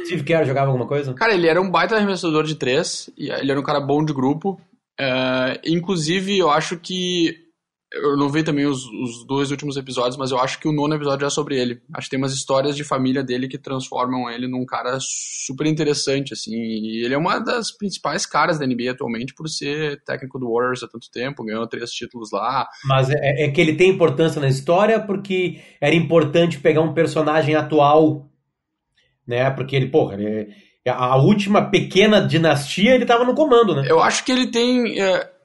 A: Steve Carroll jogava alguma coisa?
D: Cara, ele era um baita arremessador de três, ele era um cara bom de grupo. Uh, inclusive, eu acho que eu não vi também os, os, dois últimos episódios, mas eu acho que o nono episódio é sobre ele. Acho que tem umas histórias de família dele que transformam ele num cara super interessante, assim. E ele é uma das principais caras da NBA atualmente por ser técnico do Warriors há tanto tempo, ganhou três títulos lá.
A: Mas é, é que ele tem importância na história porque era importante pegar um personagem atual, né? Porque ele, porra, ele, a última pequena dinastia ele tava no comando, né?
D: Eu acho que ele tem. É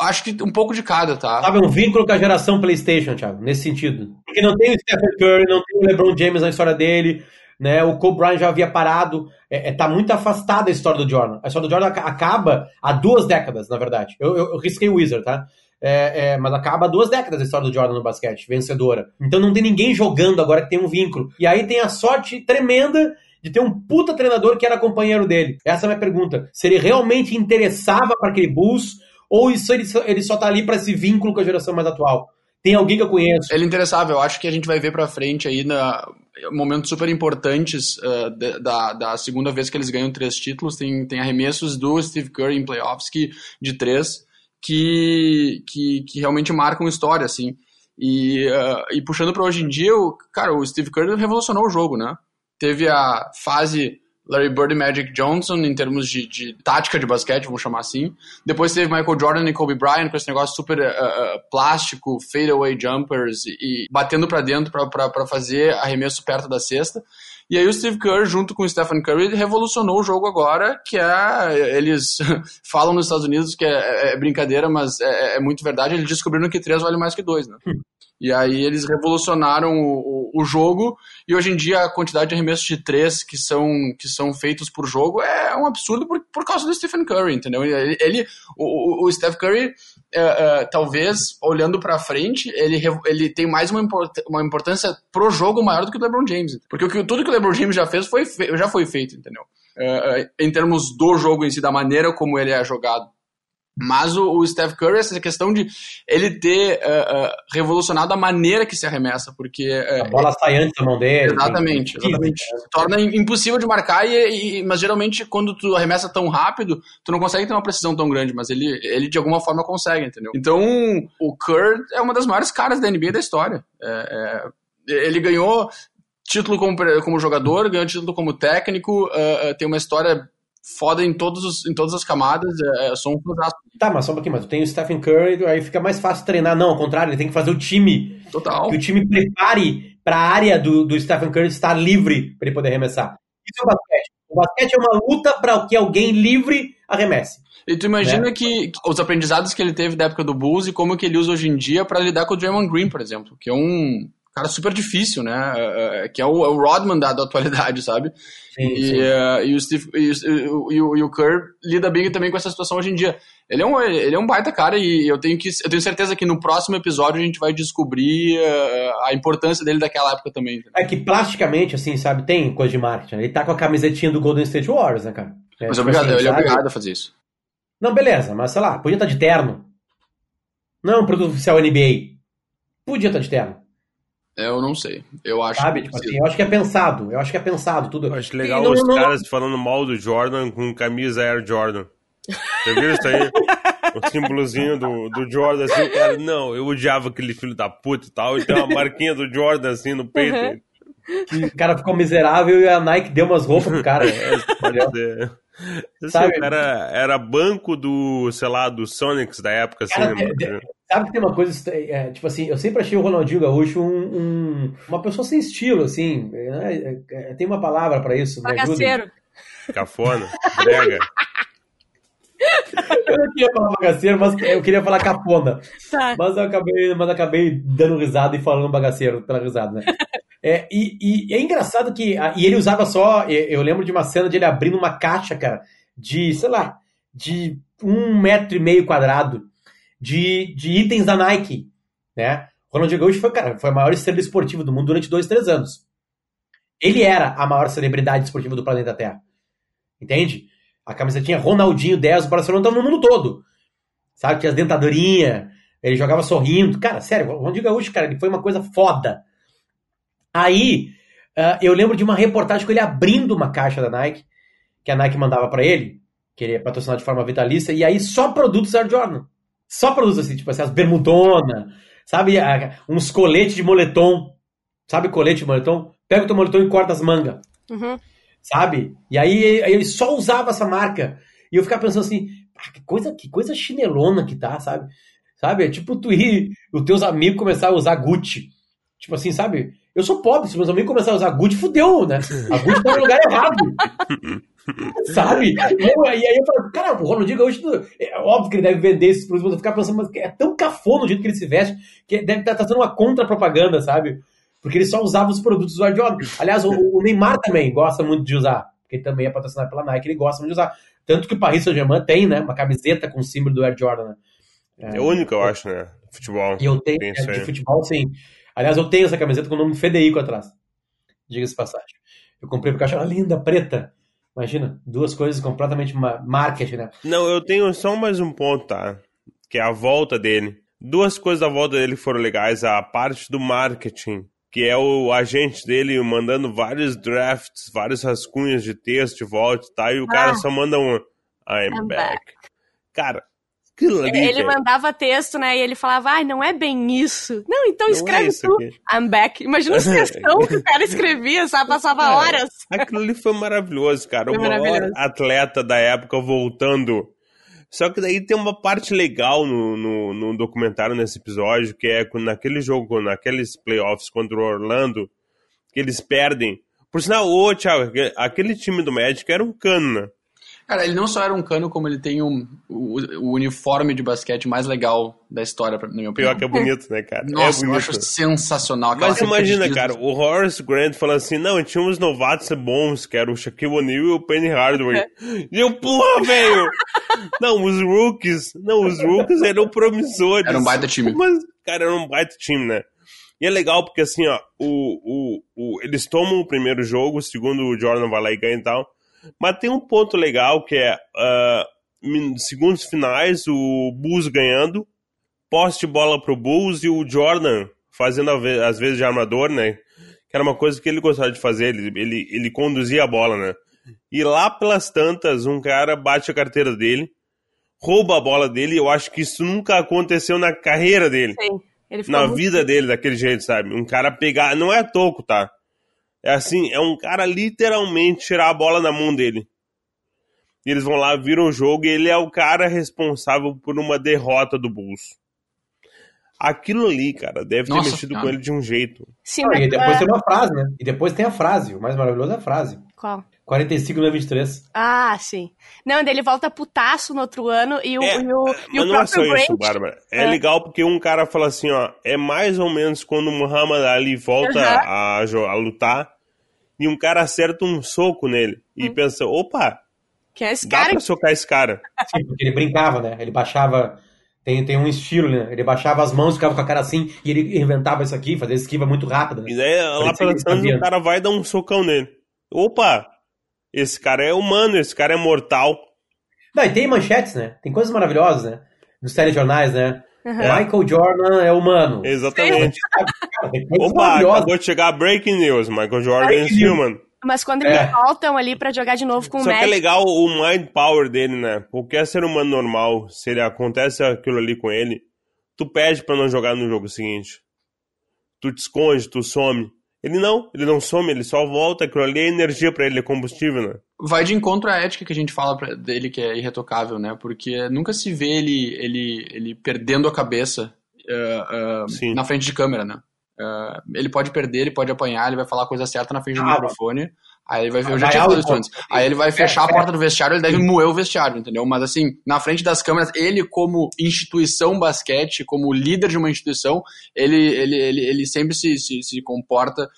D: acho que um pouco de cada, tá?
A: Sabe, um vínculo com a geração PlayStation, Thiago, nesse sentido. Porque não tem o Stephen Curry, não tem o LeBron James na história dele, né? O Kobe Bryant já havia parado. É, é, tá muito afastada a história do Jordan. A história do Jordan acaba há duas décadas, na verdade. Eu, eu, eu risquei o Wizard, tá? É, é, mas acaba há duas décadas a história do Jordan no basquete, vencedora. Então não tem ninguém jogando agora que tem um vínculo. E aí tem a sorte tremenda de ter um puta treinador que era companheiro dele. Essa é a minha pergunta. Se ele realmente interessava para aquele Bulls ou isso ele ele só tá ali para esse vínculo com a geração mais atual? Tem alguém que eu conheço?
D: Ele é interessável. Eu acho que a gente vai ver para frente aí na momentos super importantes uh, da, da segunda vez que eles ganham três títulos. Tem, tem arremessos do Steve Curry em playoffs que, de três que, que, que realmente marcam história, assim. E, uh, e puxando para hoje em dia, o, cara, o Steve Curry revolucionou o jogo, né? Teve a fase Larry Bird e Magic Johnson em termos de, de, tática de basquete, vamos chamar assim. Depois teve Michael Jordan e Kobe Bryant com esse negócio super uh, uh, plástico, fadeaway jumpers e, e batendo para dentro para fazer arremesso perto da cesta. E aí o Steve Kerr, junto com o Stephen Curry, revolucionou o jogo agora, que é... Eles falam nos Estados Unidos que é, é brincadeira, mas é, é, muito verdade. Eles descobriram que três vale mais que dois, né? E aí eles revolucionaram o, o, o, jogo e hoje em dia a quantidade de arremessos de três que são, que são feitos por jogo é um absurdo por, por causa do Stephen Curry, entendeu? Ele, ele o, o Steph Curry, uh, uh, talvez olhando para frente, ele, ele tem mais uma, import, uma importância pro jogo maior do que o LeBron James, porque o que, tudo que o LeBron James já fez foi já foi feito, entendeu? Uh, em termos do jogo em si, da maneira como ele é jogado. Mas o, o Steph Curry, essa questão de ele ter uh, uh, revolucionado a maneira que se arremessa, porque... Uh,
A: a bola sai antes da mão dele.
D: Exatamente, exatamente. Torna impossível de marcar, e, e, mas geralmente quando tu arremessa tão rápido, tu não consegue ter uma precisão tão grande, mas ele, ele de alguma forma consegue, entendeu? Então, o Curry é uma das maiores caras da NBA da história. É, é, ele ganhou título como, como jogador, ganhou título como técnico, tem uma história foda em, todos os, em todas as camadas, é, é sou um fãzão.
A: Tá, mas só um pouquinho, mas tu tem o Stephen Curry, aí fica mais fácil treinar. Não, ao contrário, ele tem que fazer o time.
D: Total.
A: Que o time prepare para a área do, do Stephen Curry estar livre para ele poder arremessar. Isso é o basquete. O basquete é uma luta para que alguém livre arremesse.
D: E tu imagina né? que os aprendizados que ele teve da época do Bulls e como que ele usa hoje em dia para lidar com o Draymond Green, por exemplo, que é um cara super difícil, né? É, é, que é o, é o Rodman da, da, atualidade, sabe? Sim, e, sim. Uh, e, o Steve, e, e, o, e o Kerr lida bem também com essa situação hoje em dia. Ele é um, ele é um baita cara e eu tenho, que, eu tenho certeza que no próximo episódio a gente vai descobrir uh, a importância dele daquela época também.
A: É que plasticamente, assim, sabe, tem coisa de marketing. Ele tá com a camisetinha do Golden State Warriors, né, cara?
D: É, mas tipo obrigado, assim, ele é obrigado a fazer isso.
A: Não, beleza, mas sei lá, podia estar tá de terno. Não é um produto oficial NBA. Podia estar tá de terno.
D: Eu não sei. Eu acho
A: Sabe?
D: que
A: Tipo assim, eu acho que é pensado. Eu acho que é pensado tudo.
C: Eu acho legal
A: não-
C: os
A: não-
C: caras falando mal do Jordan com camisa Air Jordan. Você viu isso aí? O símbolozinho do, do Jordan, assim, o cara, não, eu odiava aquele filho da puta e tal, e tem uma marquinha do Jordan, assim, no peito.
B: Uhum.
A: que o cara ficou miserável e a Nike deu umas roupas pro cara.
C: É. Assim,
A: Sabe?
C: o cara era banco do, sei lá, do Sonics da época, assim,
A: Cara,
C: né?
A: Sabe que tem uma coisa, é, tipo assim, eu sempre achei o Ronaldinho Gaúcho um, um- uma pessoa sem estilo, assim, né? É, é, tem uma palavra pra isso.
B: Bagaceiro.
C: Cafona, brega.
A: Eu não queria falar bagaceiro, mas eu queria falar capona.
B: Tá.
A: Mas eu acabei, mas eu acabei dando risada e falando bagaceiro pela risada, né? É, e, e é engraçado que. E ele usava só. Eu lembro de uma cena de ele abrindo uma caixa, cara, de, sei lá, de um metro e meio quadrado de, de itens da Nike, né? Ronaldinho Gaúcho foi, cara, foi a maior estrela esportiva do mundo durante dois, três anos. Ele era a maior celebridade esportiva do planeta Terra. Entende? A camisetinha Ronaldinho 10, o Barcelona estava no mundo todo. Sabe? Tinha as dentadurinhas, ele jogava sorrindo. Cara, sério, o Ronaldinho Gaúcho, cara, ele foi uma coisa foda. Aí, ah, eu lembro de uma reportagem com ele abrindo uma caixa da Nike, que a Nike mandava pra ele, que ele ia patrocinar de forma vitalícia, e aí só produtos Air Jordan. Só produtos assim, tipo assim, as bermudona, sabe? a- Uns coletes de moletom. Sabe colete de moletom? Pega o teu moletom e corta as mangas
B: Uhum.
A: sabe? E aí, aí ele só usava essa marca. E eu ficava pensando assim, "Ah, que coisa, que coisa chinelona que tá, sabe? Sabe? É tipo tu ir, os teus amigos começar a usar Gucci. Tipo assim, sabe? Eu sou pobre, se meus amigos começarem a usar Gucci, fudeu, né? A Gucci tá no lugar errado. sabe? E eu- E aí eu falo, cara, o Ronaldinho Gaúcho, é óbvio que ele deve vender esses produtos, mas eu ficava pensando, mas é tão cafona o jeito que ele se veste, que deve estar tá, sendo uma contra-propaganda, sabe? Porque ele só usava os produtos do Jordan. Aliás, o, o Neymar também gosta muito de usar, porque ele também é patrocinado pela Nike, ele gosta muito de usar. Tanto que o Paris Saint-Germain tem, né, uma camiseta com o símbolo do Air Jordan, né?
C: É o único, eu acho, né? Futebol.
A: E eu tenho, é, de futebol, sim. Aliás, eu tenho essa camiseta com o nome Federico atrás. Diga-se passagem. Eu comprei porque eu achava linda, preta. Imagina, duas coisas completamente ma- marketing, né?
C: Não, eu tenho só mais um ponto, tá? Que é a volta dele. Duas coisas da volta dele foram legais. A parte do marketing, que é o agente dele mandando vários drafts, vários rascunhos de texto de volta e tal, e o cara
B: Ah.
C: só manda um I'm,
B: I'm
C: back. Cara, aquilo ali,
B: Ele
C: velho,
B: mandava texto, né? E ele falava, ai, não é bem isso. Não, então
C: não é
B: escreve
C: isso
B: tu.
C: aqui.
B: I'm back. Imagina os textão que o cara escrevia, sabe? Passava
C: Cara,
B: horas.
C: Aquilo ali foi maravilhoso, cara.
B: Foi
C: o maior
B: maravilhoso.
C: atleta da época voltando. Só que daí tem uma parte legal no, no, no documentário, nesse episódio, que é naquele jogo, naqueles playoffs contra o Orlando, que eles perdem. Por sinal, ô, Thiago, aquele- aquele time do Magic era um cano, né?
D: Cara, ele não só era um cano, como ele tem um, o, o uniforme de basquete mais legal da história, na minha opinião.
C: Pior que é bonito, né, cara?
D: Nossa,
C: é
D: eu
C: bonito.
D: acho sensacional. aquela
C: Mas imagina, cara, o Horace Grant falando assim, não, tinha uns novatos bons, que eram o Shaquille O'Neal e o Penny Hardaway. E eu, porra, velho! Não, os rookies, não, os rookies eram promissores.
D: Era um baita time.
C: Mas, cara, era um baita time, né? E é legal porque, assim, ó, o, o, o, eles tomam o primeiro jogo, o segundo o Jordan vai lá e ganha e tal. Mas tem um ponto legal que é, min- segundos finais, o Bulls ganhando, poste bola pro Bulls e o Jordan fazendo às vezes de armador, né? Que era uma coisa que ele gostava de fazer, ele, ele, ele conduzia a bola, né? E lá pelas tantas, um cara bate a carteira dele, rouba a bola dele, e eu acho que isso nunca aconteceu na carreira dele
B: Sim.
C: Na vida dele daquele jeito, sabe? Um cara pegar. Não é toco, tá? É assim, é um cara literalmente tirar a bola da mão dele. E eles vão lá, viram o jogo e ele é o cara responsável por uma derrota do Bulls. Aquilo ali, cara, deve
D: Nossa
C: ter mexido
D: Senhora.
C: com ele de um jeito.
B: Sim,
A: Ah,
B: mas-
A: e depois
B: ah,
A: tem uma frase, né? E depois tem a frase. O mais maravilhoso é a frase.
B: Qual?
A: 45 não é 23.
B: Ah, sim. Não, ele volta putaço no outro ano e o,
C: É,
B: e o, e o
C: não é só
B: próprio
C: isso,
B: Grant...
C: Bárbara. É,
B: É.
C: legal porque um cara fala assim, ó, é mais ou menos quando o Muhammad Ali volta
B: Aham.
C: a, a lutar e um cara acerta um soco nele
B: Hum.
C: e pensa, opa,
B: Que é esse
C: dá
B: cara
C: pra socar esse cara.
A: Sim, porque ele brincava, né? Ele baixava. Tem, tem um estilo, né? Ele baixava as mãos, ficava com a cara assim, e ele inventava isso aqui, fazia esquiva muito rápida.
C: E
A: Né?
C: daí, lá pelas tantas, o cara vai dar um socão nele. Opa, esse cara é humano, esse cara é mortal.
A: Não, e tem manchetes, né? Tem coisas maravilhosas, né? Dos telejornais, né? Michael Jordan é humano.
C: Exatamente.
A: Cara,
C: Opa, acabou de chegar a breaking news. Michael Jordan
A: Breaking
C: is
A: news.
C: human.
B: Mas quando eles
A: É.
B: voltam ali pra jogar de novo com o
C: Só que é legal o mind power dele, né? Qualquer ser humano normal, se ele acontece aquilo ali com ele, tu pede pra não jogar no jogo seguinte. Tu te esconde, tu some. Ele não, ele não some, ele só volta, aquilo ali é energia pra ele, é combustível, né?
D: Vai de encontro à ética que a gente fala dele que é irretocável, né? Porque nunca se vê ele, ele, ele perdendo a cabeça eh,
C: Sim.
D: na frente de câmera, né? Eh, ele pode perder, ele pode apanhar, ele vai falar a coisa certa na frente do
A: Ah,
D: microfone. Aí ele vai ver, eu já
A: vai
D: tinha falado isso antes. Aí ele vai fechar a
A: é.
D: porta do vestiário, ele deve moer o vestiário, entendeu? Mas assim, na frente das câmeras, ele como instituição basquete, como líder de uma instituição, ele, ele, ele, ele sempre se, se, se comporta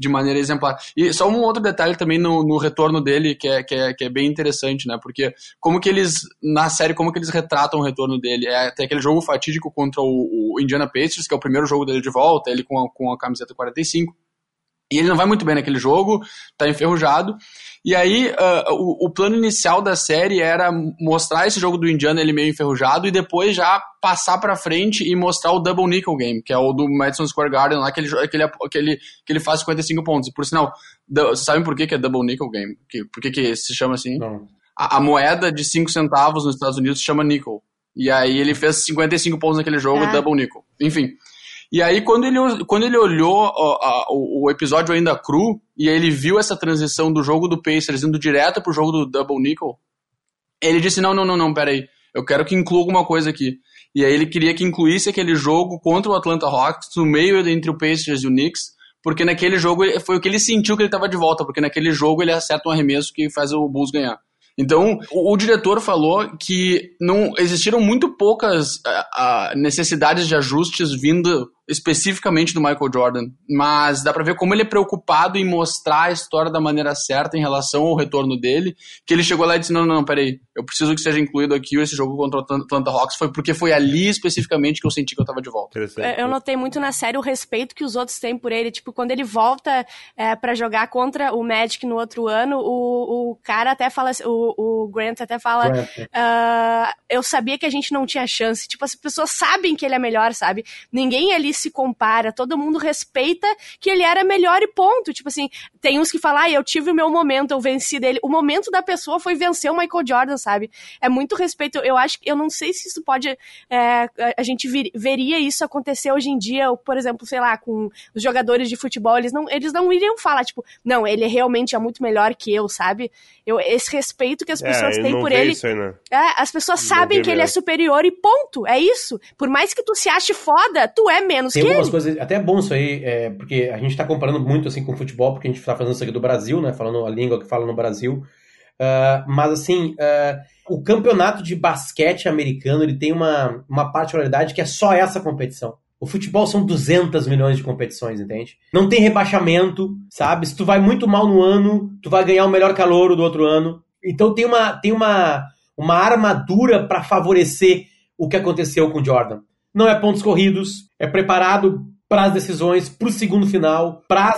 D: de maneira exemplar. E só um outro detalhe também no, no retorno dele, que é, que, é, que é bem interessante, né? Porque como que eles, na série, como que eles retratam o retorno dele? É, tem aquele jogo fatídico contra o, o Indiana Pacers, que é o primeiro jogo dele de volta, ele com a, com a camiseta 45. E ele não vai muito bem naquele jogo, tá enferrujado. E aí, ah, o, o plano inicial da série era mostrar esse jogo do Indiana ele meio enferrujado e depois já passar pra frente e mostrar o Double Nickel Game, que é o do Madison Square Garden lá, que ele, que ele, que ele, que ele faz 55 pontos. E por sinal, vocês sabem por que, que é Double Nickel Game? Que, por que, que se chama assim?
A: Não.
D: A, a moeda de 5 centavos nos Estados Unidos se chama nickel. E aí ele fez 55 pontos naquele jogo,
B: Ah.
D: double nickel. Enfim. E aí quando ele, quando ele olhou a- o, episódio ainda cru, e aí ele viu essa transição do jogo do Pacers indo direto pro jogo do double nickel, ele disse, não, não, não, não, peraí, eu quero que inclua alguma coisa aqui. E aí ele queria que incluísse aquele jogo contra o Atlanta Hawks, no meio entre o Pacers e o Knicks, porque naquele jogo foi o que ele sentiu que ele estava de volta, porque naquele jogo ele acerta um arremesso que faz o Bulls ganhar. Então, o, o diretor falou que não existiram muito poucas ah, ah, necessidades de ajustes vindo especificamente do Michael Jordan, mas dá pra ver como ele é preocupado em mostrar a história da maneira certa em relação ao retorno dele, que ele chegou lá e disse, não, não, não, peraí, eu preciso que seja incluído aqui esse jogo contra o Atlanta- Hawks, foi porque foi ali especificamente que eu senti que eu tava de volta.
B: É, Eu notei muito na série o respeito que os outros têm por ele. Tipo, quando ele volta é, para jogar contra o Magic no outro ano, o, o cara até fala, o, o Grant até fala,
A: Grant.
B: "Ah, eu sabia que a gente não tinha chance. Tipo, as pessoas sabem que ele é melhor, sabe? Ninguém ali se compara, todo mundo respeita que ele era melhor e ponto. Tipo assim, tem uns que falam, ah, eu tive o meu momento, eu venci dele. O momento da pessoa foi vencer o Michael Jordan, sabe? É muito respeito. Eu acho que, eu não sei se isso pode, é, a- gente vir- veria isso acontecer hoje em dia, ou, por exemplo, sei lá, com os jogadores de futebol, eles não, eles não iriam falar, tipo, não, ele realmente é muito melhor que eu, sabe? Eu, esse respeito que as pessoas
C: é,
B: têm por ele.
C: aí, né?
B: É, as pessoas
C: Não
B: sabem que ele é
C: mesmo.
B: superior e ponto. É isso. Por mais que tu se ache foda, tu é menos
A: Tem
B: que
A: algumas
B: ele.
A: coisas, até é bom isso aí, é, porque a gente tá comparando muito assim com o futebol, porque a gente tá fazendo isso aqui do Brasil, né? Falando a língua que fala no Brasil. Ah, mas assim, ah, o campeonato de basquete americano ele tem uma, uma particularidade que é só essa competição. O futebol são 200 milhões de competições, entende? Não tem rebaixamento, sabe? Se tu vai muito mal no ano, tu vai ganhar o melhor calouro do outro ano. Então tem uma, tem uma, uma armadura para favorecer o que aconteceu com o Jordan. Não é pontos corridos, é preparado para as decisões, para o segundo final, para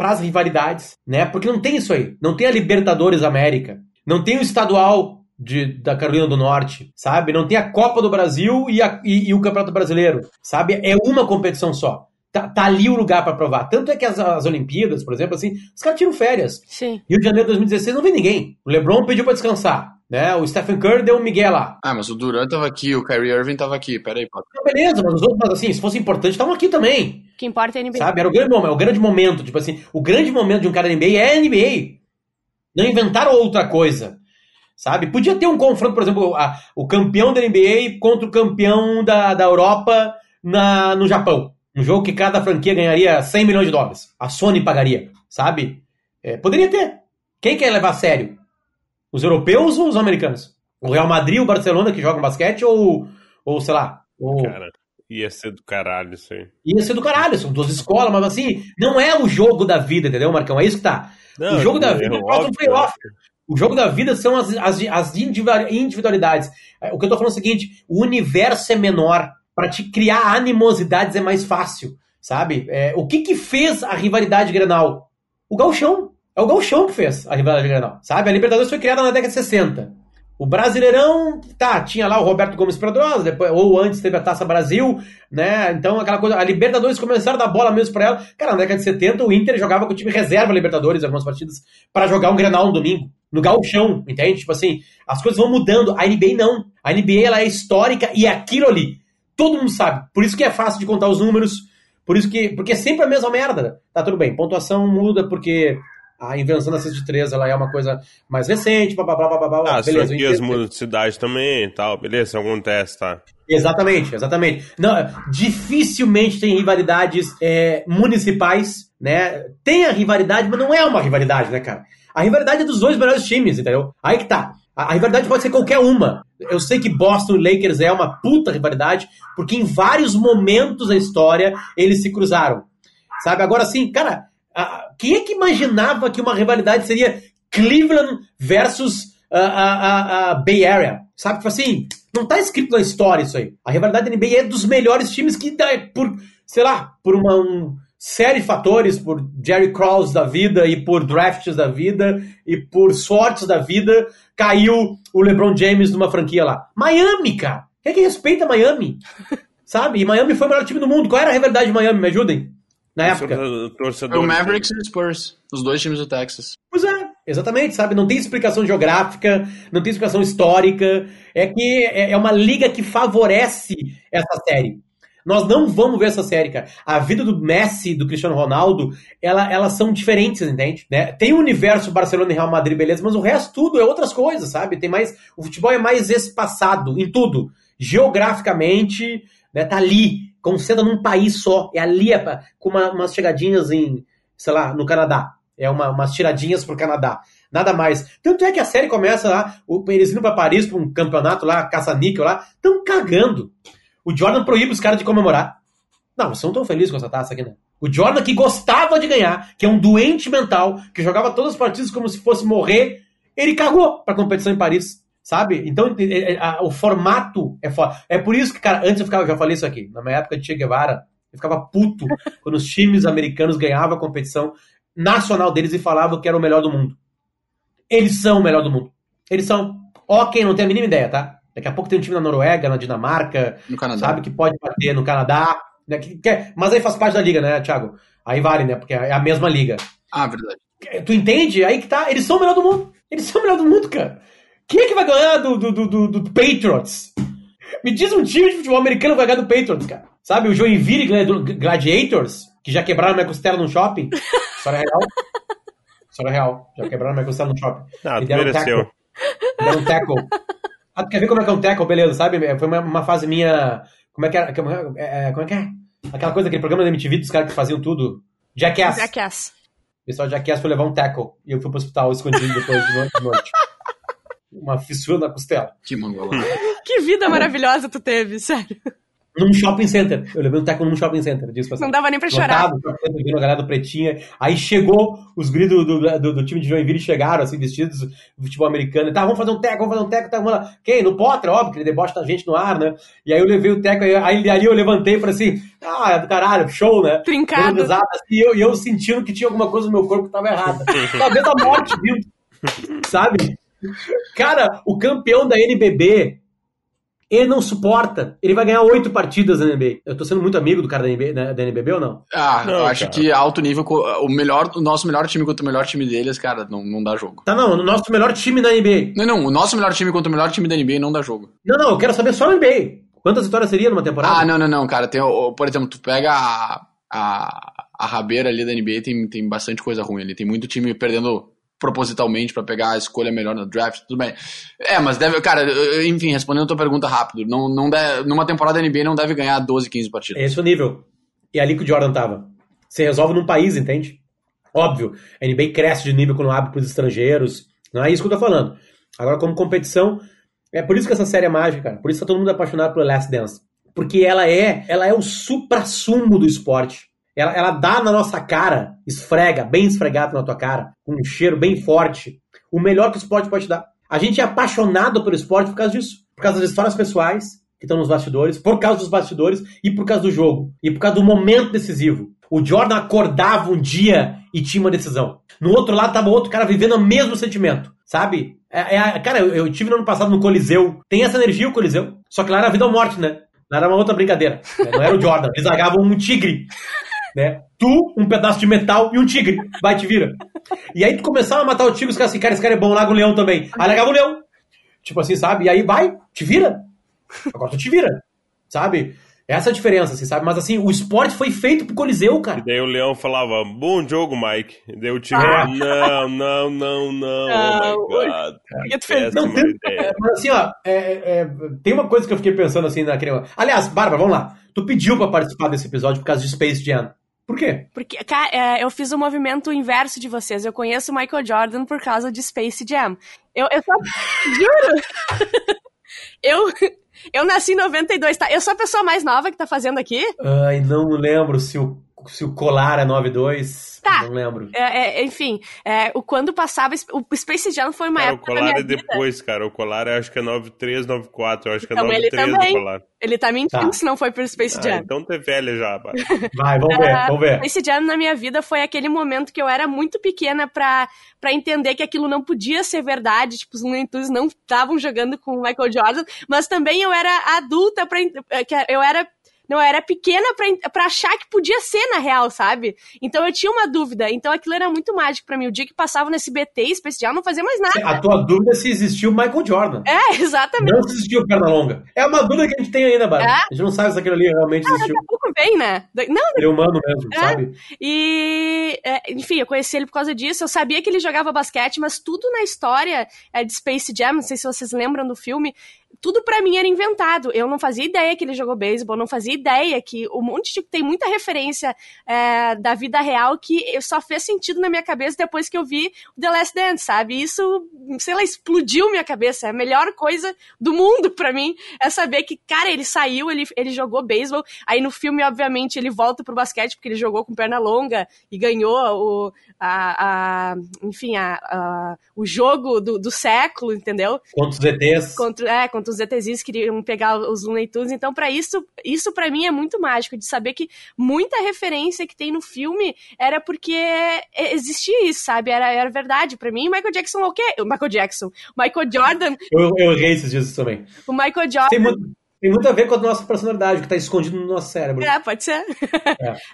A: as rivalidades, né? Porque não tem isso aí. Não tem a Libertadores América, não tem o estadual de, da Carolina do Norte, sabe? Não tem a Copa do Brasil e, a- e- e o Campeonato Brasileiro, sabe? É uma competição só. Tá, tá ali o lugar para provar. Tanto é que as, as Olimpíadas, por exemplo, assim, os caras tiram férias.
B: Sim.
A: Rio de Janeiro de 2016 não vem ninguém. O LeBron pediu para descansar, né? O Stephen Curry deu um migué lá.
D: Ah, mas o Durant tava aqui, o Kyrie Irving tava aqui, peraí, pô.
A: Não, beleza, mas os outros, mas assim, se fosse importante, estavam aqui também.
B: O que importa é a NBA.
A: Sabe? Era o grande momento, o grande momento, tipo assim, o grande momento de um cara da NBA é a NBA. Não inventaram outra coisa. Sabe? Podia ter um confronto, por exemplo, a- o campeão da NBA contra o campeão da, da Europa na, no Japão. Um jogo que cada franquia ganharia 100 milhões de dólares. A Sony pagaria, sabe? É, poderia ter. Quem quer levar a sério? Os europeus ou os americanos? O Real Madrid, o Barcelona que jogam basquete ou, ou sei lá, o,
C: Cara, ia ser do caralho isso aí.
A: Ia ser do caralho, são duas escolas, mas assim, não é o jogo da vida, entendeu, Marcão? É isso que tá.
C: Não,
A: o jogo da
C: é
A: vida é o
C: óbvio,
A: próximo playoff. O jogo da vida são as, as, as individual- individualidades. É, O que eu tô falando é o seguinte: o universo é menor. Pra te criar animosidades é mais fácil, sabe? É, o que que fez a rivalidade Grenal? O Galchão. É o Galchão que fez a rivalidade Grenal, sabe? A Libertadores foi criada na década de 60. O Brasileirão, tá, tinha lá o Roberto Gomes Pedrosa, depois, ou antes teve a Taça Brasil, né? Então aquela coisa, a Libertadores começaram a dar bola mesmo pra ela. Cara, na década de 70 o Inter jogava com o time reserva Libertadores algumas partidas para jogar um Grenal no domingo, no gauchão, entende? Tipo assim, as coisas vão mudando. A NBA não. A NBA ela é histórica e é aquilo ali. Todo mundo sabe. Por isso que é fácil de contar os números, por isso que, porque é sempre a mesma merda. Tá tudo bem, pontuação muda porque a invenção da cesta de três ela é uma coisa mais recente, blá blá blá blá blá.
C: Ah, as
A: beleza,
C: franquias
A: entendo.
C: mudam de cidade também e tal, beleza, acontece, tá?
A: Exatamente, exatamente. Não, dificilmente tem rivalidades é, municipais, né? Tem a rivalidade, mas não é uma rivalidade, né, cara? A rivalidade é dos dois melhores times, entendeu? Aí que tá. A, a rivalidade pode ser qualquer uma. Eu sei que Boston e Lakers é uma puta rivalidade, porque em vários momentos da história eles se cruzaram. Sabe? Agora sim, cara, a- quem é que imaginava que uma rivalidade seria Cleveland versus a, a, a- Bay Area? Sabe? Tipo assim, não tá escrito na história isso aí. A rivalidade da NBA é dos melhores times que dá, por, sei lá, por uma um, série de fatores, por Jerry Krause da vida e por drafts da vida e por sortes da vida, caiu o LeBron James numa franquia lá. Miami, cara. Quem é que respeita Miami? Sabe? E Miami foi o melhor time do mundo. Qual era a rivalidade de Miami? Me ajudem. Na época.
C: Torcedor- Torcedor.
D: o Mavericks e o Spurs, os dois times do Texas.
A: Pois é, exatamente, sabe? Não tem explicação geográfica, não tem explicação histórica. É que é é uma liga que favorece essa série. Nós não vamos ver essa série, cara. A vida do Messi, do Cristiano Ronaldo, ela, elas são diferentes, entende? Né? Tem o universo Barcelona e Real Madrid, beleza, mas o resto tudo é outras coisas, sabe? Tem mais, o futebol é mais espaçado em tudo. Geograficamente, né, tá ali, concentra num país só. É ali, é com uma- umas chegadinhas em, sei lá, no Canadá. É uma, umas tiradinhas pro Canadá. Nada mais. Tanto é que a série começa lá, o, eles indo pra Paris pra um campeonato lá, caça-níquel lá, tão cagando. O Jordan proíbe os caras de comemorar. Não, vocês não estão felizes com essa taça aqui, né? O Jordan que gostava de ganhar, que é um doente mental, que jogava todas as partidas como se fosse morrer, ele cagou pra competição em Paris, sabe? Então é- é- a- o formato é foda. É por isso que, cara, antes eu ficava, eu já falei isso aqui, na minha época de Che Guevara, eu ficava puto quando os times americanos ganhavam a competição nacional deles e falavam que era o melhor do mundo. Eles são o melhor do mundo. Eles são. Ó, quem não tem a mínima ideia, tá? Daqui a pouco tem um time na Noruega, na Dinamarca,
D: No Canadá.
A: sabe que pode bater no Canadá. Né? Que, que é- mas aí faz parte da liga, né, Thiago? Aí vale, né? Porque é a mesma liga.
D: Ah, verdade.
A: Tu entende? Aí que tá. Eles são o melhor do mundo. Eles são o melhor do mundo, cara. Quem é que vai ganhar do, do, do, do- do Patriots? Me diz um time de futebol americano que vai ganhar do Patriots, cara. Sabe, o Joinville Gladi- Gladiators, que já quebraram minha costela no shopping. História real. História real. Já quebraram minha costela no shopping.
C: Ah,
A: Me
C: tu
A: deram um
C: mereceu.
A: tackle. Me deram um tackle. Ah, tu quer ver como é que é um tackle? Beleza, sabe? Foi uma, uma fase minha. Como é que era? Como é, é, como é que é? Aquela coisa, aquele programa da MTV dos caras que faziam tudo. Jackass.
B: Jackass.
A: O pessoal de Jackass foi levar um tackle. E eu fui pro hospital escondido depois de noite. Uma fissura na costela.
D: Que mangolão.
B: Que vida maravilhosa tu teve, sério.
A: Num shopping center. Eu levei um tackle num shopping center. Disso
B: Não dava nem pra chorar.
A: Lotado, shopping center, vindo a galera do Pretinha. Aí chegou, os gritos do, do, do time de Joinville chegaram, assim, vestidos do futebol americano. E tá, vamos fazer um tackle, vamos fazer um tackle. Tá, vamos lá. Quem? No Potter, óbvio, que ele debocha da gente no ar, né? E aí eu levei o tackle, aí, aí ali eu levantei e falei assim, ah, é do caralho, show, né?
B: Trincado.
A: Assim, E eu, eu sentindo que tinha alguma coisa no meu corpo que tava errada. Talvez a morte vindo. Sabe? Cara, o campeão da NBB, ele não suporta. Ele vai ganhar oito partidas na NBB. Eu tô sendo muito amigo do cara da NBB, né, da NBB ou não?
D: Ah,
C: Não,
D: eu acho
C: cara.
D: que alto nível, o melhor, o nosso melhor time contra o melhor time deles, cara, não, não dá jogo.
A: Tá, não, o nosso melhor time na NBA.
D: Não, não, o nosso melhor time contra o melhor time da NBA não dá jogo.
A: Não, não, eu quero saber só na NBA. Quantas vitórias seria numa temporada?
D: Ah, não, não, não, cara, tem, por exemplo, tu pega a, a, a rabeira ali da NBA, tem, tem bastante coisa ruim ali, tem muito time perdendo propositalmente pra pegar a escolha melhor no draft, tudo bem. É, mas deve, cara, enfim, respondendo a tua pergunta rápido, não, não deve, numa temporada da NBA não deve ganhar 12, 15 partidas.
A: Esse é o nível. E é ali que o Jordan tava. Você resolve num país, entende? Óbvio, a NBA cresce de nível quando abre pros estrangeiros. Não é isso que eu tô falando. Agora, como competição, é por isso que essa série é mágica, cara. Por isso que tá todo mundo apaixonado pelo Last Dance. Porque ela é, ela é o supra-sumo do esporte. Ela, ela dá na nossa cara, esfrega, bem esfregado na tua cara, com um cheiro bem forte, o melhor que o esporte pode te dar. A gente é apaixonado pelo esporte por causa disso. Por causa das histórias pessoais que estão nos bastidores, por causa dos bastidores e por causa do jogo. E por causa do momento decisivo. O Jordan acordava um dia e tinha uma decisão. No outro lado tava outro cara vivendo o mesmo sentimento. sabe? É, é, cara, eu, eu tive no ano passado no Coliseu. Tem essa energia o Coliseu. Só que lá era vida ou morte, né? Lá era uma outra brincadeira. Não era o Jordan. Eles largavam um tigre. Né? Tu, um pedaço de metal e um tigre. Vai, te vira. E aí tu começava a matar o tigre, os caras assim, cara, esse cara é bom, larga o leão também. Aí largava o leão. Tipo assim, sabe? E aí vai, te vira. Agora tu te vira. Sabe? Essa é a diferença, assim, sabe? Mas assim, o esporte foi feito pro Coliseu, cara.
C: E daí o Leão falava, bom jogo, Mike. E daí o time,
A: Ah.
C: não, não, não, não,
B: Ah,
C: oh my God.
B: Por que tu fez?
A: Não, tem, é, mas assim, ó, é, é, tem uma coisa que eu fiquei pensando assim naquele. Aliás, Bárbara, vamos lá. Tu pediu pra participar desse episódio por causa de Space Jam. Por quê?
B: Porque, cara, é, eu fiz o movimento inverso de vocês. Eu conheço o Michael Jordan por causa de Space Jam. Eu, eu só. Juro! eu, eu nasci em 92, tá? Eu sou a pessoa mais nova que tá fazendo aqui.
A: Ai, não lembro se o, se o colar é 9-2.
B: Tá.
A: Não lembro.
B: É, é, enfim, é, o, quando passava. O Space Jam foi uma
C: Cara, o
B: época da
C: colar
B: minha
C: é
B: vida.
C: depois, cara. O colar é, acho que é 93, 94. Eu acho que é
B: Então, ele
C: 93
B: também.
C: o colar.
B: Ele tá mentindo
A: Tá.
B: se não foi por Space
C: Ah,
B: Jam.
C: então tu é velha já.
A: Vai, vamos ver,
B: Ah,
A: vamos ver.
B: Space Jam na minha vida foi aquele momento que eu era muito pequena pra, pra entender que aquilo não podia ser verdade. Tipo, os Looney Tunes não estavam jogando com o Michael Jordan, mas também eu era adulta pra. Eu era. Não, eu era pequena pra achar que podia ser na real, sabe? Então eu tinha uma dúvida. Então aquilo era muito mágico pra mim. O dia que passava Space Jam, eu não fazia mais nada.
A: A tua dúvida é se existiu o Michael Jordan.
B: É, exatamente.
A: Não se existiu o Pernalonga. É uma dúvida que a gente tem ainda, Bárbara.
B: É?
A: A gente não sabe se aquilo ali realmente existiu.
B: Daqui a pouco vem, né? Não,
A: Ele é humano mesmo,
B: É.
A: sabe?
B: E, é, enfim, eu conheci ele por causa disso. Eu sabia que ele jogava basquete, mas tudo na história é, de Space Jam, não sei se vocês lembram do filme, tudo pra mim era inventado. Eu não fazia ideia que ele jogou beisebol, não fazia ideia que um monte de. Tem muita referência é, da vida real que só fez sentido na minha cabeça depois que eu vi o The Last Dance, sabe? Isso, sei lá, explodiu minha cabeça. É a melhor coisa do mundo pra mim é saber que, cara, ele saiu, ele, ele jogou beisebol. Aí no filme, obviamente, ele volta pro basquete porque ele jogou com perna longa e ganhou o, a, a- enfim, a, a- o jogo do, do século, entendeu?
A: Contra os ETs.
B: Contra, é, contra os ETZs que queriam pegar os Looney Tunes. Então, para isso, isso para mim é muito mágico, de saber que muita referência que tem no filme era porque existia isso, sabe? Era, era verdade. Para mim, Michael Jackson é o quê? O Michael Jackson. Michael Jordan.
A: Eu, eu errei esses dias também.
B: O Michael Jordan.
A: Tem muito, tem muito a ver com a nossa personalidade, que tá escondido no nosso cérebro.
B: É, pode ser.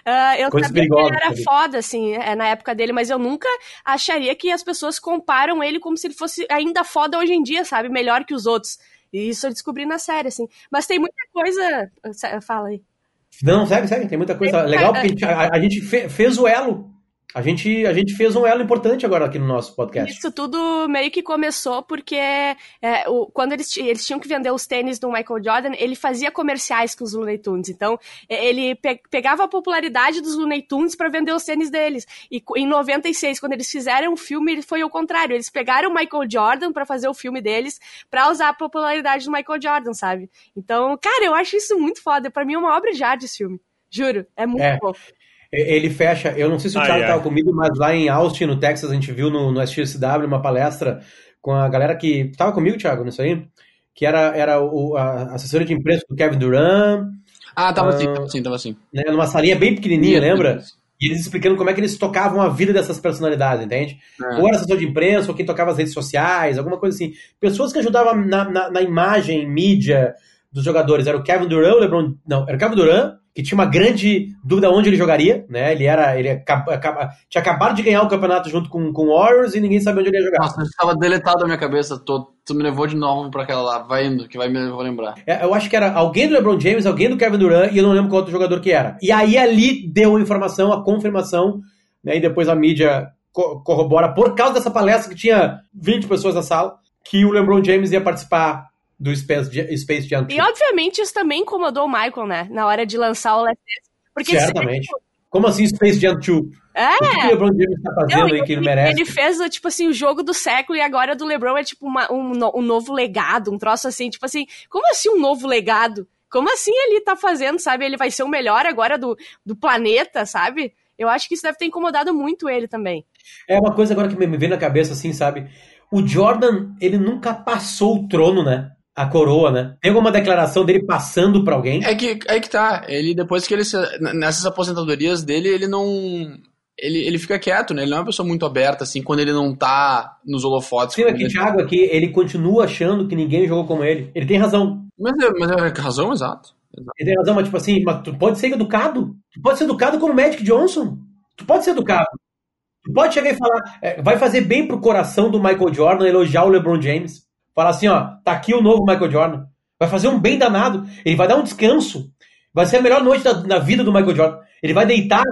B: Ah, eu
A: Coisas
B: sabia que ele era foda, assim, é, na época dele, mas eu nunca acharia que as pessoas comparam ele como se ele fosse ainda foda hoje em dia, sabe? Melhor que os outros. E isso eu descobri na série, assim. Mas tem muita coisa. Fala aí.
A: Não, segue, segue. Tem muita coisa
B: Tem-
A: legal, porque a gente, a- a gente fe- fez o elo. A gente, a gente fez um elo importante agora aqui no nosso podcast.
B: Isso tudo meio que começou porque é, o- quando eles, eles tinham que vender os tênis do Michael Jordan, ele fazia comerciais com os Looney Tunes. Então, ele pe- pegava a popularidade dos Looney Tunes para vender os tênis deles. E em 96, quando eles fizeram o filme, foi o contrário. Eles pegaram o Michael Jordan para fazer o filme deles, para usar a popularidade do Michael Jordan, sabe? Então, cara, eu acho isso muito foda. Para mim é uma obra de arte esse filme. Juro, é muito
A: É.
B: bom.
A: Ele fecha, eu não sei se o Thiago estava comigo, mas lá em Austin, no Texas, a gente viu no, no SXSW uma palestra com a galera que. Estava comigo, Thiago, nisso aí? Que era, era o, a assessoria de imprensa do Kevin Durant,
D: Ah, tava
A: Ah.
D: assim, tava assim, tava assim.
A: né, numa salinha bem pequenininha, lembra? E eles explicando como é que eles tocavam a vida dessas personalidades, entende?
D: É.
A: Ou era assessor de imprensa, ou quem tocava as redes sociais, alguma coisa assim. Pessoas que ajudavam na, na, na imagem, mídia dos jogadores. Era o Kevin Durant, o LeBron. Não, era o Kevin Durant, que tinha uma grande dúvida onde ele jogaria, né? Ele era. Ele acaba, acaba- tinha acabado de ganhar o campeonato junto com, com o Warriors e ninguém sabia onde ele ia jogar.
D: Nossa, tava deletado da minha cabeça. Tô, tu me levou de novo pra aquela lá. Vai indo, que vai me vou lembrar.
A: É, Eu acho que era alguém do LeBron James, alguém do Kevin Durant, e eu não lembro qual outro jogador que era. E aí ali deu a informação, a confirmação, né? E depois a mídia co- corrobora, por causa dessa palestra que tinha 20 pessoas na sala, que o LeBron James ia participar do Space, Space Jam.
B: E obviamente isso também incomodou o Michael, né? Na hora de lançar o Last Dance. Porque
A: Certamente. Como assim Space Jam 2?
B: É.
A: O que, o LeBron James tá fazendo
B: Não,
A: aí que ele
B: ele,
A: merece?
B: ele fez, tipo assim, o jogo do século e agora do LeBron é tipo uma- um, um novo legado, um troço assim, tipo assim, como assim um novo legado? Como assim ele tá fazendo, sabe? Ele vai ser o melhor agora do, do planeta, sabe? Eu acho que isso deve ter incomodado muito ele também.
A: É uma coisa agora que me me vem na cabeça, assim, sabe? O Jordan, ele nunca passou o trono, né? A coroa, né? Tem alguma declaração dele passando pra alguém?
D: É que, é que tá. Ele, depois que ele. se- Nessas aposentadorias dele, ele não. ele, ele fica quieto, né? Ele não é uma pessoa muito aberta, assim, quando ele não tá nos holofotes.
A: Sim, aqui, Thiago, aqui, ele continua achando que ninguém jogou como ele. Ele tem razão.
D: Mas, é, mas é razão, exato. exato.
A: Ele tem razão, mas tipo assim, mas tu pode ser educado. Tu pode ser educado como Magic Johnson. Tu pode ser educado. Tu pode chegar e falar, é, vai fazer bem pro coração do Michael Jordan elogiar o LeBron James. Falar assim, ó, tá aqui o novo Michael Jordan. Vai fazer um bem danado. Ele vai dar um descanso. Vai ser a melhor noite da, da vida do Michael Jordan. Ele vai deitar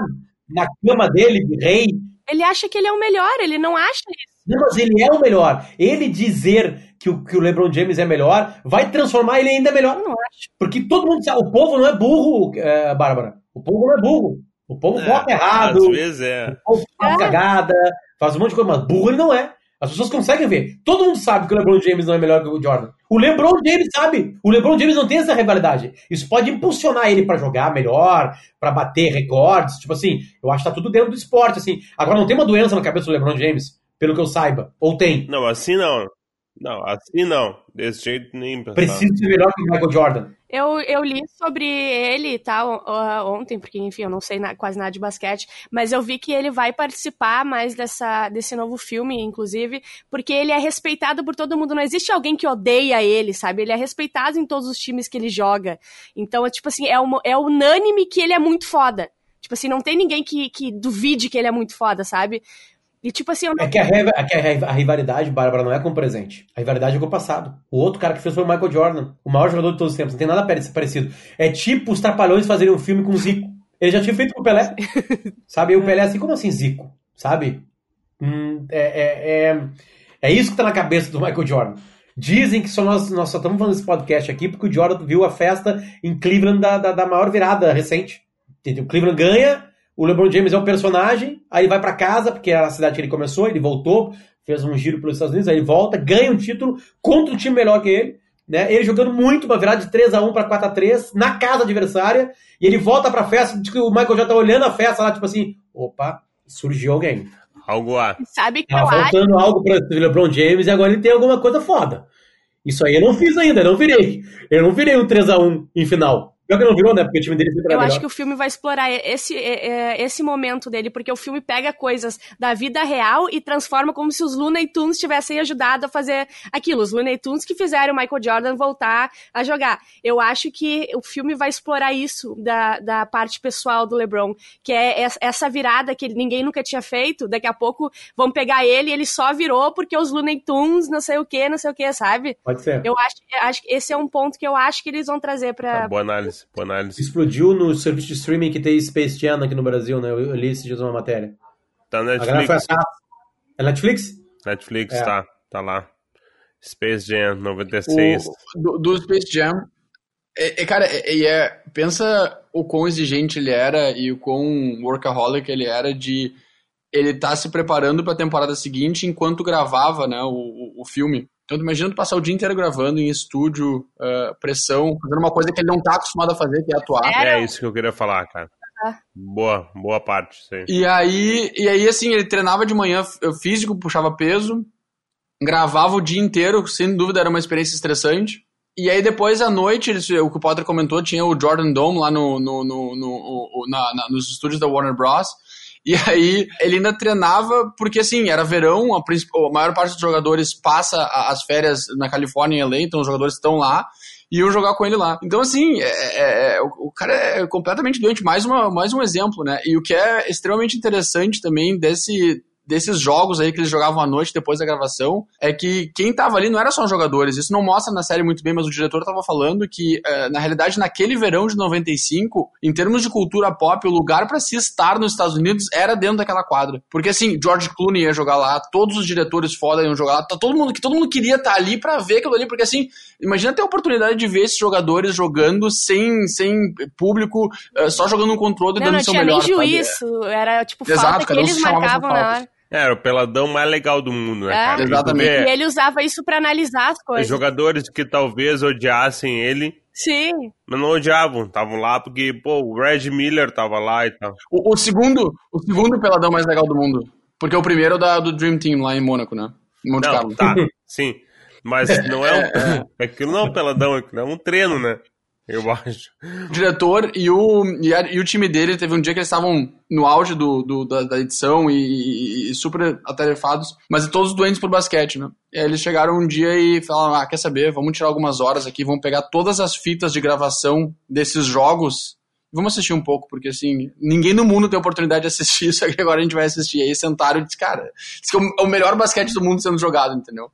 A: na cama dele de rei.
B: Ele acha que ele é o melhor, ele não acha isso.
A: Não, mas ele é o melhor. Ele dizer que o, que o LeBron James é melhor vai transformar ele ainda melhor.
B: Eu não acho.
A: Porque todo mundo sabe, o povo não é burro, é, Bárbara. O povo não é burro. O povo
C: É,
A: vota errado,
C: Às vezes é.
A: o povo faz
B: É.
A: cagada, faz um monte de coisa, mas burro ele não é. As pessoas conseguem ver. Todo mundo sabe que o LeBron James não é melhor que o Jordan. O LeBron James sabe. O LeBron James não tem essa rivalidade. Isso pode impulsionar ele pra jogar melhor, pra bater recordes. Tipo assim, eu acho que tá tudo dentro do esporte. assim. Agora não tem uma doença na cabeça do LeBron James, pelo que eu saiba. Ou tem.
C: Não, assim não. Não, assim não. Desse jeito nem pensar.
A: Precisa ser melhor que o Michael Jordan.
B: Eu, eu li sobre ele e tal uh, ontem, porque, enfim, eu não sei na- quase nada de basquete, mas eu vi que ele vai participar mais dessa, desse novo filme, inclusive, porque ele é respeitado por todo mundo. Não existe alguém que odeia ele, sabe? Ele é respeitado em todos os times que ele joga. Então, é tipo assim, é, uma- é unânime que ele é muito foda. Tipo assim, não tem ninguém que, que duvide que ele é muito foda, sabe? E tipo assim, não
A: É que a, é que a a rivalidade, Bárbara, não é com o presente. A rivalidade é com o passado. O outro cara que fez foi o Michael Jordan, o maior jogador de todos os tempos. Não tem nada pare- parecido. É tipo os Trapalhões fazerem um filme com o Zico. Ele já tinha feito com o Pelé. Sabe? E o Pelé assim, como assim Zico? Sabe? Hum, é, é, é, é isso que tá na cabeça do Michael Jordan. Dizem que só nós, nós só estamos fazendo esse podcast aqui porque o Jordan viu a festa em Cleveland da, da, da maior virada recente. Entendeu? Cleveland ganha, o LeBron James é um personagem, aí ele vai pra casa, porque era a cidade que ele começou, ele voltou, fez um giro pelos Estados Unidos, aí ele volta, ganha um título contra um time melhor que ele, né? Ele jogando muito, uma virada de 3 a 1 para 4 a 3 na casa adversária, e ele volta pra festa, diz que o Michael já tá olhando a festa lá, tipo assim, opa, surgiu alguém.
C: Algo a.
B: sabe que
A: Tá
B: eu acho.
A: faltando algo para o LeBron James e agora ele tem alguma coisa foda. Isso aí eu não fiz ainda, eu não virei. Eu não virei um 3x1 em final. Pior que não virou, né? Porque o time dele sempre
B: Eu acho
A: melhor.
B: que o filme vai explorar esse, esse momento dele, porque o filme pega coisas da vida real e transforma como se os Looney Tunes tivessem ajudado a fazer aquilo. Os Looney Tunes que fizeram o Michael Jordan voltar a jogar. Eu acho que o filme vai explorar isso da, da parte pessoal do LeBron, que é es- essa virada que ninguém nunca tinha feito. Daqui a pouco vão pegar ele e ele só virou porque os Looney Tunes, não sei o que, não sei o que, sabe?
A: Pode ser.
B: Eu acho, acho que esse é um ponto que eu acho que eles vão trazer pra,
C: Tá, boa análise, boa análise.
A: Explodiu no serviço de streaming que tem Space Jam aqui no Brasil, né? Eu, eu li esse dia uma matéria.
C: Tá na
A: A
C: Netflix.
A: atrás. É Netflix?
C: Netflix,
A: É.
C: tá. Tá lá. Space Jam 96.
D: O, do, do Space Jam. É, é, cara, é, é- é- pensa o quão exigente ele era e o quão workaholic ele era de ele tá se preparando pra temporada seguinte enquanto gravava né, o, o filme. Então, tu imagina tu passar o dia inteiro gravando em estúdio, ah, pressão, fazendo uma coisa que ele não tá acostumado a fazer, que é atuar.
B: É.
C: É isso que eu queria falar, cara.
B: Ah.
C: Boa, boa parte, aí.
D: E aí, e aí, assim, ele treinava de manhã físico, puxava peso, gravava o dia inteiro, sem dúvida era uma experiência estressante. E aí depois à noite, eles- o que o Potter comentou, tinha o Jordan Dome lá no, no, no, no- na- na- nos estúdios da Warner Bros. E aí ele ainda treinava, porque assim, era verão, a, a maior parte dos jogadores passa as férias na Califórnia em LA, então os jogadores estão lá e iam jogar com ele lá. Então, assim, é- é- é- o, o cara é completamente doente. Mais, uma, mais um exemplo, né? E o que é extremamente interessante também desse, desses jogos aí que eles jogavam à noite depois da gravação é que quem tava ali não era só os jogadores. Isso não mostra na série muito bem, mas o diretor tava falando que, eh, na realidade, naquele verão de 95, em termos de cultura pop, o lugar para se estar nos Estados Unidos era dentro daquela quadra. Porque, assim, George Clooney ia jogar lá, todos os diretores foda iam jogar lá, tá todo mundo, que todo mundo queria estar ali para ver aquilo ali, porque, assim, imagina ter a oportunidade de ver esses jogadores jogando sem, sem público, eh, só jogando um controle e
B: Não,
D: dando
B: não
D: seu
B: tinha nem
D: melhor. sabe?
B: juiz, era tipo
D: Exato,
B: falta que eles marcavam na hora.
C: É, era o peladão mais legal do mundo, né,
B: É.
C: cara?
D: Exatamente.
B: E ele usava isso pra analisar as coisas.
C: Jogadores que talvez odiassem ele,
B: Sim.
C: mas não odiavam. Estavam lá porque, pô, o Red Miller tava lá e tal.
D: O, o segundo, o segundo peladão mais legal do mundo. Porque o primeiro é o da, do Dream Team lá em Mônaco, né? Em Monte
C: Não,
D: Carlo.
C: tá, sim. Mas não é um. Aquilo não é um peladão, aquilo é um treino, né? Eu acho.
D: O diretor e o, e, a- e o time dele teve um dia que eles estavam no auge do, do- da, da edição e, e- e super atarefados, mas todos doentes por basquete, né? E aí eles chegaram um dia e falaram: Ah, quer saber? Vamos tirar algumas horas aqui, vamos pegar todas as fitas de gravação desses jogos. Vamos assistir um pouco, porque assim, ninguém no mundo tem oportunidade de assistir isso, que agora a gente vai assistir. E aí sentaram e disse, cara, isso é é o melhor basquete do mundo sendo jogado, entendeu?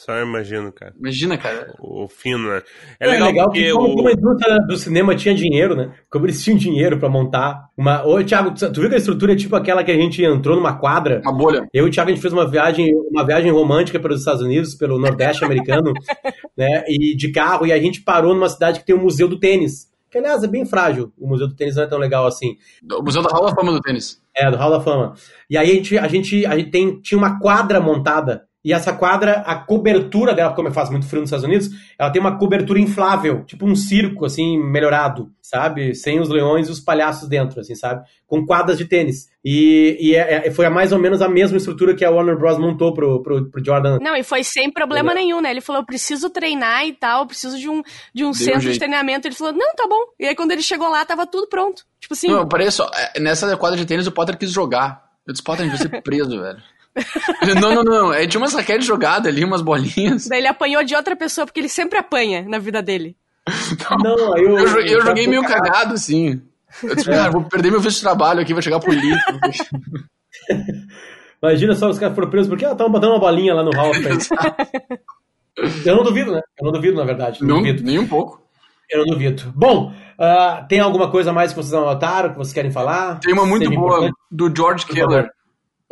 C: Só imagino, cara.
D: Imagina, cara.
C: O fino, né? É legal,
A: que
C: porque
A: como,
C: o...
A: como a indústria do cinema tinha dinheiro, né? Como eles tinham dinheiro pra montar uma. Ô, Thiago, tu viu que a estrutura é tipo aquela que a gente entrou numa quadra?
D: Uma bolha.
A: Eu e o Thiago, a gente fez uma viagem, uma viagem romântica pelos Estados Unidos, pelo Nordeste americano, né? E de carro, e a gente parou numa cidade que tem o Museu do Tênis. Que, aliás, é bem frágil. O Museu do Tênis não é tão legal assim.
D: O Museu da Hall da Fama do Tênis.
A: É, do Hall da Fama. E aí a gente, a gente, a gente tem, tinha uma quadra montada. E essa quadra, a cobertura dela, como faz muito frio nos Estados Unidos, ela tem uma cobertura inflável, tipo um circo, assim, melhorado, sabe? Sem os leões e os palhaços dentro, assim, sabe? Com quadras de tênis. E, e é- é- foi mais ou menos a mesma estrutura que a Warner Bros. montou pro, pro, pro Jordan.
B: Não, e foi sem problema nenhum, né? Ele falou, eu preciso treinar e tal, eu preciso de um, de um centro de treinamento. Ele falou, não, tá bom. E aí quando ele chegou lá, tava tudo pronto. Tipo assim,
D: Não, parei só. é, Nessa quadra de tênis, o Potter quis jogar. Eu disse, Potter, a gente vai ser preso, velho. Não, não, não. É, tinha umas raquetes jogadas ali, umas bolinhas.
B: daí ele apanhou de outra pessoa, porque ele sempre apanha na vida dele.
A: Não, aí eu,
D: Eu, joguei- eu
A: eu
D: joguei meio
A: cara,
D: cagado, assim. Eu disse, cara, vou perder meu visto de trabalho aqui, vai chegar pro lixo.
A: Imagina só os caras foram presos porque ah, estavam botando uma bolinha lá no hall. eu não duvido, né? Eu não duvido, na verdade. Não,
D: não,
A: duvido.
D: nem um pouco.
A: Eu não duvido. Bom, ah, tem alguma coisa mais que vocês anotaram, que vocês querem falar?
D: Tem uma muito boa
A: importante?
D: do George Keller.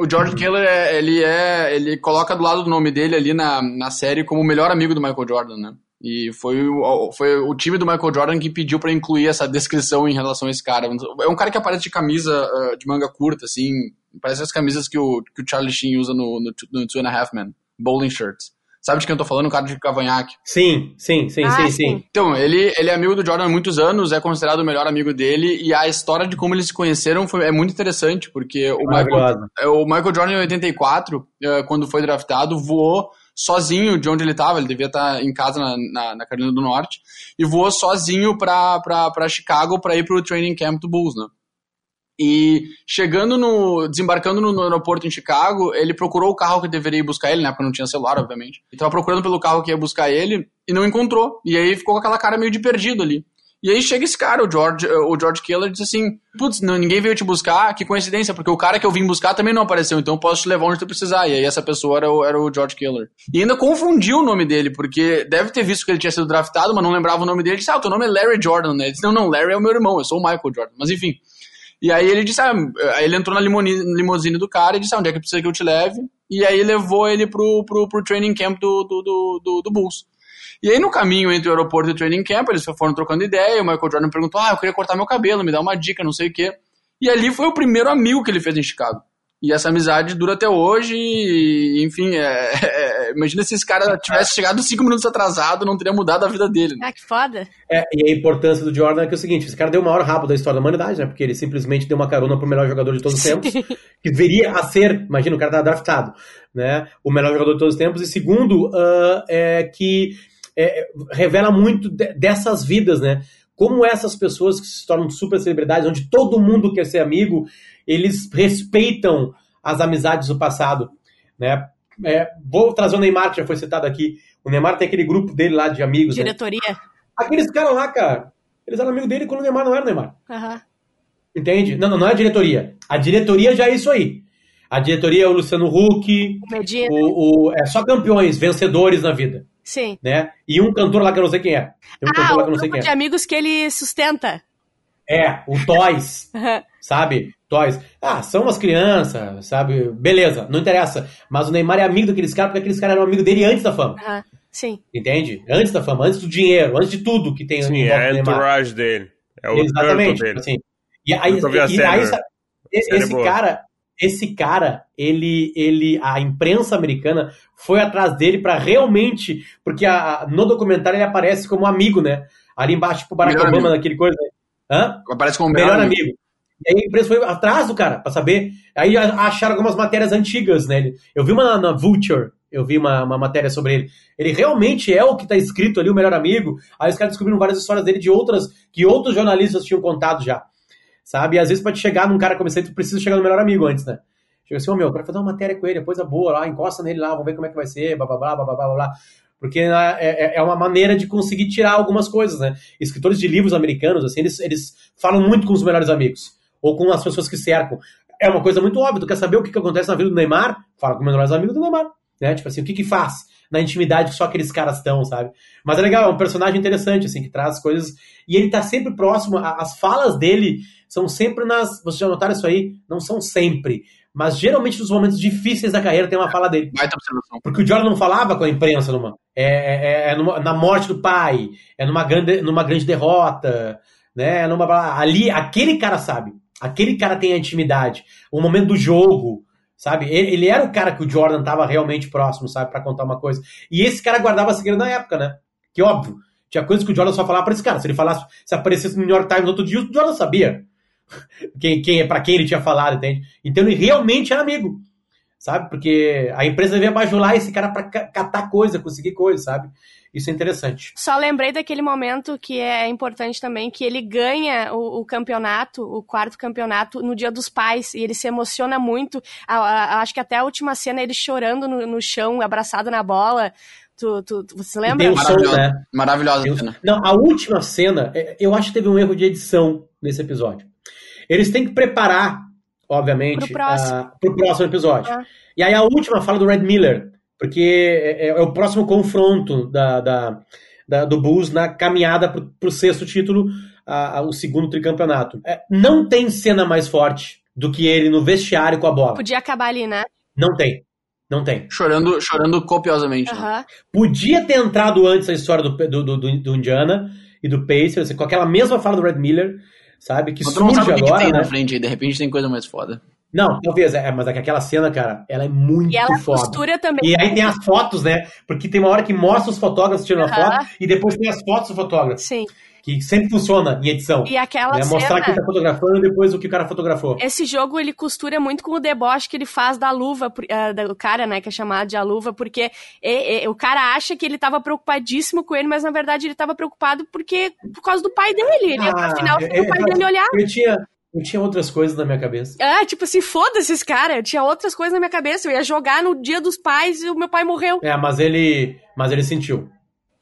D: O George Keller, é, ele é. Ele coloca do lado do nome dele ali na, na série como o melhor amigo do Michael Jordan, né? E foi o, foi o time do Michael Jordan que pediu pra incluir essa descrição em relação a esse cara. É um cara que aparece de camisa ah, de manga curta, assim. Parece as camisas que o, que o Charlie Sheen usa no, no, no Two and a Half Men. Bowling shirts. Sabe de quem eu tô falando? O cara de cavanhaque.
A: Sim, sim, sim,
B: Ah,
A: sim,
B: sim.
A: sim.
D: Então, ele, ele é amigo do Jordan há muitos anos, é considerado o melhor amigo dele, e a história de como eles se conheceram foi, é muito interessante, porque o Michael, é, o Michael Jordan, em 84, eh, quando foi draftado, voou sozinho de onde ele estava, ele devia estar em casa na, na, na Carolina do Norte, e voou sozinho pra Chicago para ir pro training camp do Bulls, né? E chegando no. desembarcando no, aeroporto em Chicago, ele procurou o carro que deveria ir buscar ele, né? Porque não tinha celular, obviamente. Ele tava procurando pelo carro que ia buscar ele e não encontrou. E aí ficou com aquela cara meio de perdido ali. E aí chega esse cara, o George, o George Keller, diz assim: Putz, ninguém veio te buscar, que coincidência, porque o cara que eu vim buscar também não apareceu, então eu posso te levar onde tu precisar. E aí essa pessoa era o, era o George Keller. E ainda confundiu o nome dele, porque deve ter visto que ele tinha sido draftado, mas não lembrava o nome dele. Ele disse: Ah, teu nome é Larry Jordan, né? Ele disse: Não, não, Larry é o meu irmão, eu sou o Michael Jordan. Mas enfim. E aí ele disse, ah, aí ele entrou na limusine do cara e disse, ah, onde é que precisa que eu te leve? E aí levou ele pro, pro, pro training camp do, do, do, do, do Bulls. E aí no caminho entre o aeroporto e o training camp, eles foram trocando ideia, o Michael Jordan perguntou, ah, eu queria cortar meu cabelo, me dá uma dica, não sei o quê. E ali foi o primeiro amigo que ele fez em Chicago. E essa amizade dura até hoje, e, enfim, é, é, imagina se esse cara tivesse chegado cinco minutos atrasado, não teria mudado a vida dele. né?
B: Ah, que foda.
A: É, e a importância do Jordan é que é o seguinte: esse cara deu o maior rabo da história da humanidade, né? Porque ele simplesmente deu uma carona pro melhor jogador de todos os tempos, que deveria a ser, imagina, o cara tá draftado, né? O melhor jogador de todos os tempos. E segundo, ah, é que é, revela muito de- dessas vidas, né? Como essas pessoas que se tornam super celebridades, onde todo mundo quer ser amigo, eles respeitam as amizades do passado, né? É, vou trazer o Neymar, que já foi citado aqui. O Neymar tem aquele grupo dele lá de amigos, né?
B: Diretoria.
A: Aqueles caras lá, cara, eles eram amigos dele quando o Neymar não era o Neymar.
B: Aham.
A: Entende? Não, não, não é a diretoria. A diretoria já é isso aí. A diretoria é o Luciano Huck,
B: O Medina.
A: o, o- é só campeões, vencedores na vida,
B: Sim.
A: né? E um cantor lá que eu não sei quem é. Tem um
B: Ah,
A: cantor lá que eu não sei quem
B: de
A: é.
B: amigos que ele sustenta.
A: É, o Toys, sabe? Toys. Ah, são umas crianças, sabe? Beleza, não interessa. Mas o Neymar é amigo daqueles caras porque aqueles caras eram amigos dele antes da fama.
B: Aham. Sim.
A: Entende? Antes da fama, antes do dinheiro, antes de tudo que tem
C: Sim, é a entourage dele. É o
A: Exatamente.
C: dele.
A: Assim. E aí, e
C: série,
A: aí
C: né?
A: sabe, esse, esse
C: boa.
A: cara, esse cara, ele, ele, a imprensa americana foi atrás dele pra realmente, porque a- no documentário ele aparece como amigo, né? Ali embaixo, tipo Barack
D: Melhor
A: Obama
D: amigo.
A: naquele coisa. né? Hã?
D: Aparece como
A: Melhor amigo. E aí a imprensa foi atrás do cara pra saber. Aí acharam algumas matérias antigas nele. Eu vi uma na, na Vulture, Eu vi uma, uma matéria sobre ele. Ele realmente é o que tá escrito ali, o melhor amigo. Aí os caras descobriram várias histórias dele de outras, que outros jornalistas tinham contado já. Sabe? E às vezes te chegar num cara como esse, tu precisa chegar no melhor amigo antes, né? Chega assim, ô meu, eu quero fazer uma matéria com ele, coisa boa lá, encosta nele lá, vamos ver como é que vai ser, blá blá blá blá blá blá. Porque né, é, é uma maneira de conseguir tirar algumas coisas, né? Escritores de livros americanos, assim, eles, eles falam muito com os melhores amigos. Ou com as pessoas que cercam. É uma coisa muito óbvia. Tu quer saber o que, que acontece na vida do Neymar? Fala com os melhores amigos do Neymar. Né? Tipo assim, o que que faz na intimidade que só aqueles caras estão, sabe? Mas é legal, é um personagem interessante, assim, que traz coisas. E ele tá sempre próximo, as falas dele são sempre nas. Vocês já notaram isso aí? Não são sempre. Mas geralmente nos momentos difíceis da carreira tem uma fala dele.
D: Baita observação.
A: Porque o Jordan não falava com a imprensa numa. É, é, é numa, na morte do pai, é numa grande, numa grande derrota, né? É numa, ali, aquele cara sabe. Aquele cara tem a intimidade. O momento do jogo, sabe? Ele, ele era o cara que o Jordan tava realmente próximo, sabe? para contar uma coisa. E esse cara guardava segredo na época, né? Que óbvio. Tinha coisas que o Jordan só falava pra esse cara. Se ele falasse, se aparecesse no New York Times outro dia, o Jordan sabia quem, quem, para quem ele tinha falado, entende? Então ele realmente era amigo, sabe? Porque a empresa devia bajular esse cara para catar coisa, conseguir coisa, sabe? Isso é interessante.
B: Só lembrei daquele momento que é importante também, que ele ganha o, o campeonato, o quarto campeonato, no Dia dos Pais, e ele se emociona muito. A, a, acho que até a última cena ele chorando no, no chão, abraçado na bola. Tu, tu, tu, você lembra?
A: tem som,
D: Maravilhosa,
A: né?
D: maravilhosa
A: Tem
D: cena.
A: Não, a última cena, é, eu acho que teve um erro de edição nesse episódio. Eles têm que preparar, obviamente,
B: Pro próximo.
A: ah, pro próximo episódio.
B: Ah.
A: E aí a última fala do Red Miller, porque é, é o próximo confronto da, da- da- do Bulls na caminhada pro, pro sexto título, a- a- o segundo tricampeonato. É, não tem cena mais forte do que ele no vestiário com a bola.
B: Podia acabar ali, né?
A: Não tem. Não tem.
D: Chorando, chorando copiosamente. né?
B: Aham.
A: Podia ter entrado antes a história do, do, do, do- do Indiana e do Pacers, com aquela mesma fala do Red Miller, sabe? Que
D: Mas não
A: surge
D: sabe o que,
A: agora,
D: tem
A: né?
D: na frente aí, de repente tem coisa mais foda.
A: Não, talvez, é, mas é que aquela cena, cara, ela é muito
B: E ela
A: foda.
B: costura também.
A: E aí tem as fotos, né? Porque tem uma hora que mostra os fotógrafos tirando a
B: Aham.
A: foto e depois tem as fotos do fotógrafo,
B: Sim.
A: Que sempre funciona em edição.
B: E aquela
A: Né? Mostrar
B: cena...
A: quem tá fotografando e depois o que o cara fotografou.
B: Esse jogo ele costura muito com o deboche que ele faz da luva, ah, do cara, né, que é chamado de a luva, porque o cara acha que ele tava preocupadíssimo com ele, mas na verdade ele tava preocupado porque por causa do pai dele. Ele
A: Ah,
B: final
A: é-
B: o pai
A: é-
B: dele olhar.
A: Eu tinha, eu tinha outras coisas na minha cabeça.
B: Ah, tipo assim, foda-se esse cara. Eu tinha outras coisas na minha cabeça. Eu ia jogar no dia dos pais e o meu pai morreu.
A: É, mas ele, mas ele sentiu.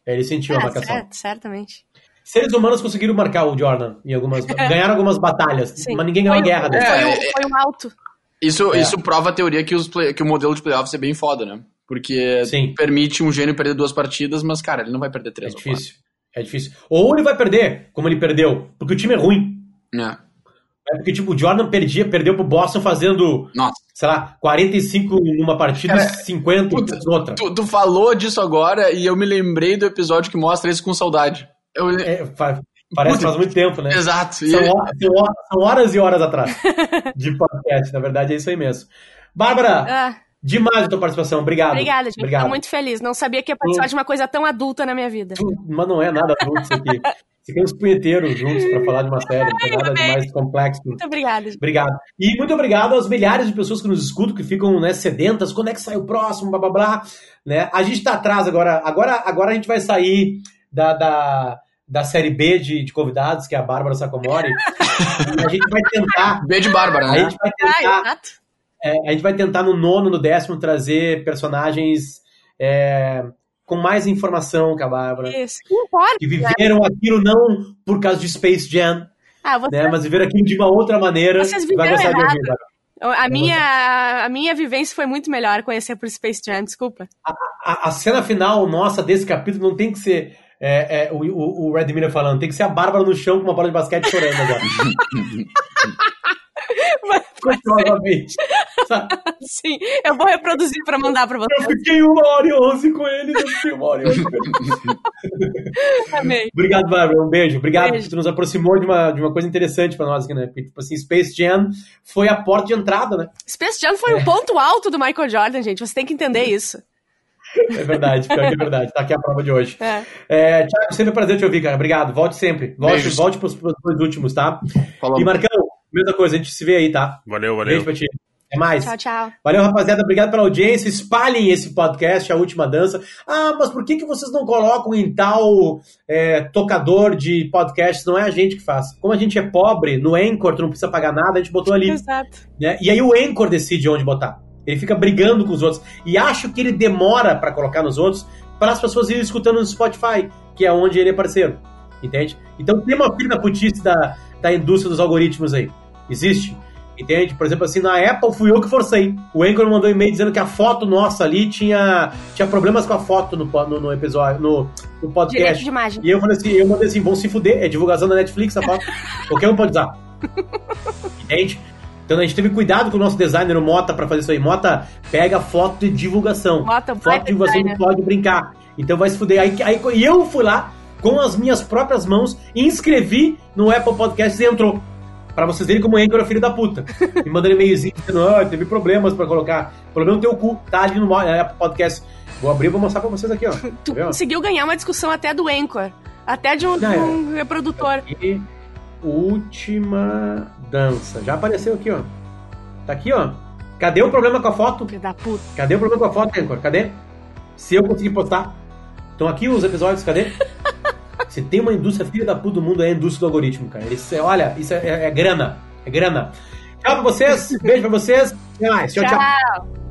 A: Ele sentiu a
B: Ah,
A: marcação.
B: certo, certamente.
A: Seres humanos conseguiram marcar o Jordan em algumas. ganharam algumas batalhas,
B: Sim.
A: mas ninguém ganhou a
B: Foi-
A: guerra dele.
B: Foi,
D: É,
B: um,
D: é-
B: foi um alto.
D: Isso,
A: É.
D: isso prova a teoria que, os play- que o modelo de playoffs é bem foda, né? Porque
A: Sim.
D: permite um gênio perder duas partidas, mas, cara, ele não vai perder
A: É
D: três ou quatro.
A: difícil. É difícil. Ou ele vai perder, como ele perdeu, porque o time é ruim.
D: É.
A: É porque, tipo, o Jordan perdia, perdeu pro Boston fazendo,
D: Nossa.
A: sei lá, 45 numa partida e
D: Cara,
A: 50
D: puta,
A: noutra.
D: Tu, tu falou disso agora e eu me lembrei do episódio que mostra isso com saudade. Eu-
A: É, parece que faz muito tempo, né?
D: Exato. E-
A: São, horas, são horas- são horas e horas atrás de podcast, na verdade é isso aí mesmo. Bárbara,
B: Ah,
A: demais a tua participação, obrigado.
B: obrigada, gente.
A: Obrigado.
B: Tô muito feliz. Não sabia que ia participar de uma coisa tão adulta na minha vida.
A: Tu- Mas não é nada adulto isso aqui. Aqui é uns punheteiros juntos pra falar de uma série, não tem nada de mais complexo.
B: Muito obrigada, gente.
A: Obrigado. E muito obrigado aos milhares de pessoas que nos escutam, que ficam né, sedentas, quando é que sai o próximo, blá blá blá. Né? A gente tá atrás agora. Agora, agora a gente vai sair da, da, da série B de, de convidados, que é a Bárbara Sacomori. a gente vai tentar.
D: B de Bárbara,
A: A
D: né?
A: gente vai
B: Ah,
A: tentar,
B: exato.
A: é, a gente vai tentar no nono, no décimo, trazer personagens é, com mais informação que a Bárbara.
B: Isso. Não importa.
A: Que viveram aquilo não por causa de Space Jam,
B: Ah, você
A: né? Mas viveram aquilo de uma outra maneira.
B: Vocês
A: Vai
B: viveram
A: de
B: errado.
A: ouvir.
B: A minha, a minha vivência foi muito melhor conhecer por Space Jam, desculpa.
A: a, a cena final nossa desse capítulo não tem que ser é, é, o, o, o Red Miller falando, tem que ser a Bárbara no chão com uma bola de basquete chorando agora. Provavelmente.
B: Sim, eu vou reproduzir pra mandar pra
A: Eu
B: você.
A: fiquei uma hora e onze com ele, eu fiquei uma hora e onze com ele.
B: Amei.
A: Obrigado, Bárbara. Um beijo. Obrigado
B: Beijo.
A: tu nos aproximou de uma, de uma coisa interessante pra nós aqui, né? Porque, tipo assim, Space Jam foi a porta de entrada, né?
B: Space Jam foi o ponto alto do Michael Jordan, gente. Você tem que entender isso.
A: É verdade, pior que é verdade. Tá aqui a prova de hoje.
B: É.
A: É, Thiago, sempre um prazer te ouvir, cara. Obrigado. Volte sempre. Volte,
D: Beijos.
A: volte pros, pros dois últimos, tá?
D: Falou.
A: E Marcão, mesma coisa, a gente se vê aí, tá?
C: Valeu, valeu.
A: Beijo pra ti. Até mais.
B: Tchau, tchau.
A: Valeu, rapaziada. Obrigado pela audiência. Espalhem esse podcast, A Última Dança. Ah, mas por que, que vocês não colocam em tal é, tocador de podcasts? Não é a gente que faz. Como a gente é pobre, no Anchor, tu não precisa pagar nada, a gente botou ali.
B: Exato.
A: né? E aí o Anchor decide onde botar. Ele fica brigando com os outros. E acho que ele demora pra colocar nos outros para as pessoas irem escutando no Spotify, que é onde ele é parceiro. Entende? Então tem uma filha da putice da, da indústria dos algoritmos aí. Existe. Entende? Por exemplo, assim, na Apple fui eu que forcei. O Anchor mandou um e-mail dizendo que a foto nossa ali tinha, tinha problemas com a foto no, no, no episódio, no, no podcast.
B: de imagem.
A: E eu falei assim, eu mandei assim, vão se fuder, é divulgação da Netflix, a foto. Qualquer um pode usar. Entende? Então a gente teve cuidado com o nosso designer, o Mota, pra fazer isso aí. Mota, pega foto de divulgação.
B: Mota,
A: foto de divulgação não pode brincar. Então vai se fuder. Aí, aí e eu fui lá, com as minhas próprias mãos, e inscrevi no Apple Podcasts e entrou. Pra vocês verem como o Anchor é filho da puta. Me mandando e-mailzinho dizendo, ah, teve problemas pra colocar. Problema no teu cu, tá ali no Apple Podcast. Vou abrir e vou mostrar pra vocês aqui, ó.
B: Tu
A: Tá
B: conseguiu ganhar uma discussão até do Anchor. Até de um,
A: Já
B: de um reprodutor.
A: E última dança. Já apareceu aqui, ó. Tá aqui, ó. Cadê o problema com a foto?
B: Filho da puta.
A: Cadê o problema com a foto, Anchor? Cadê? Se eu conseguir postar. Estão aqui os episódios, cadê? Se tem uma indústria filha da puta do mundo, é a indústria do algoritmo, cara. Eles, é, olha, isso é, é- é grana. É grana. Tchau pra vocês. Beijo pra vocês. Até mais. tchau. tchau.
B: Tchau.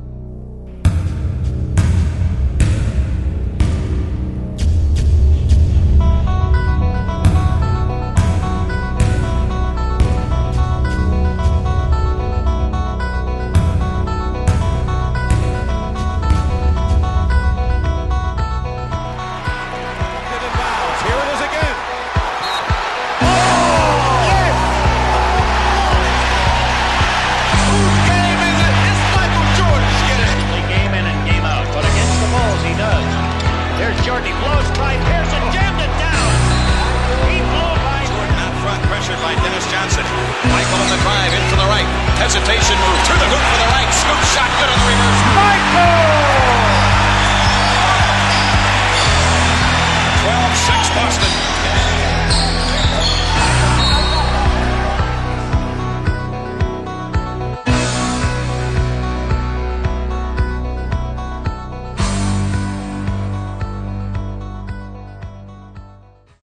E: Hesitation move, through the hoop for the right. Scoop shot, good on the reverse.
F: Michael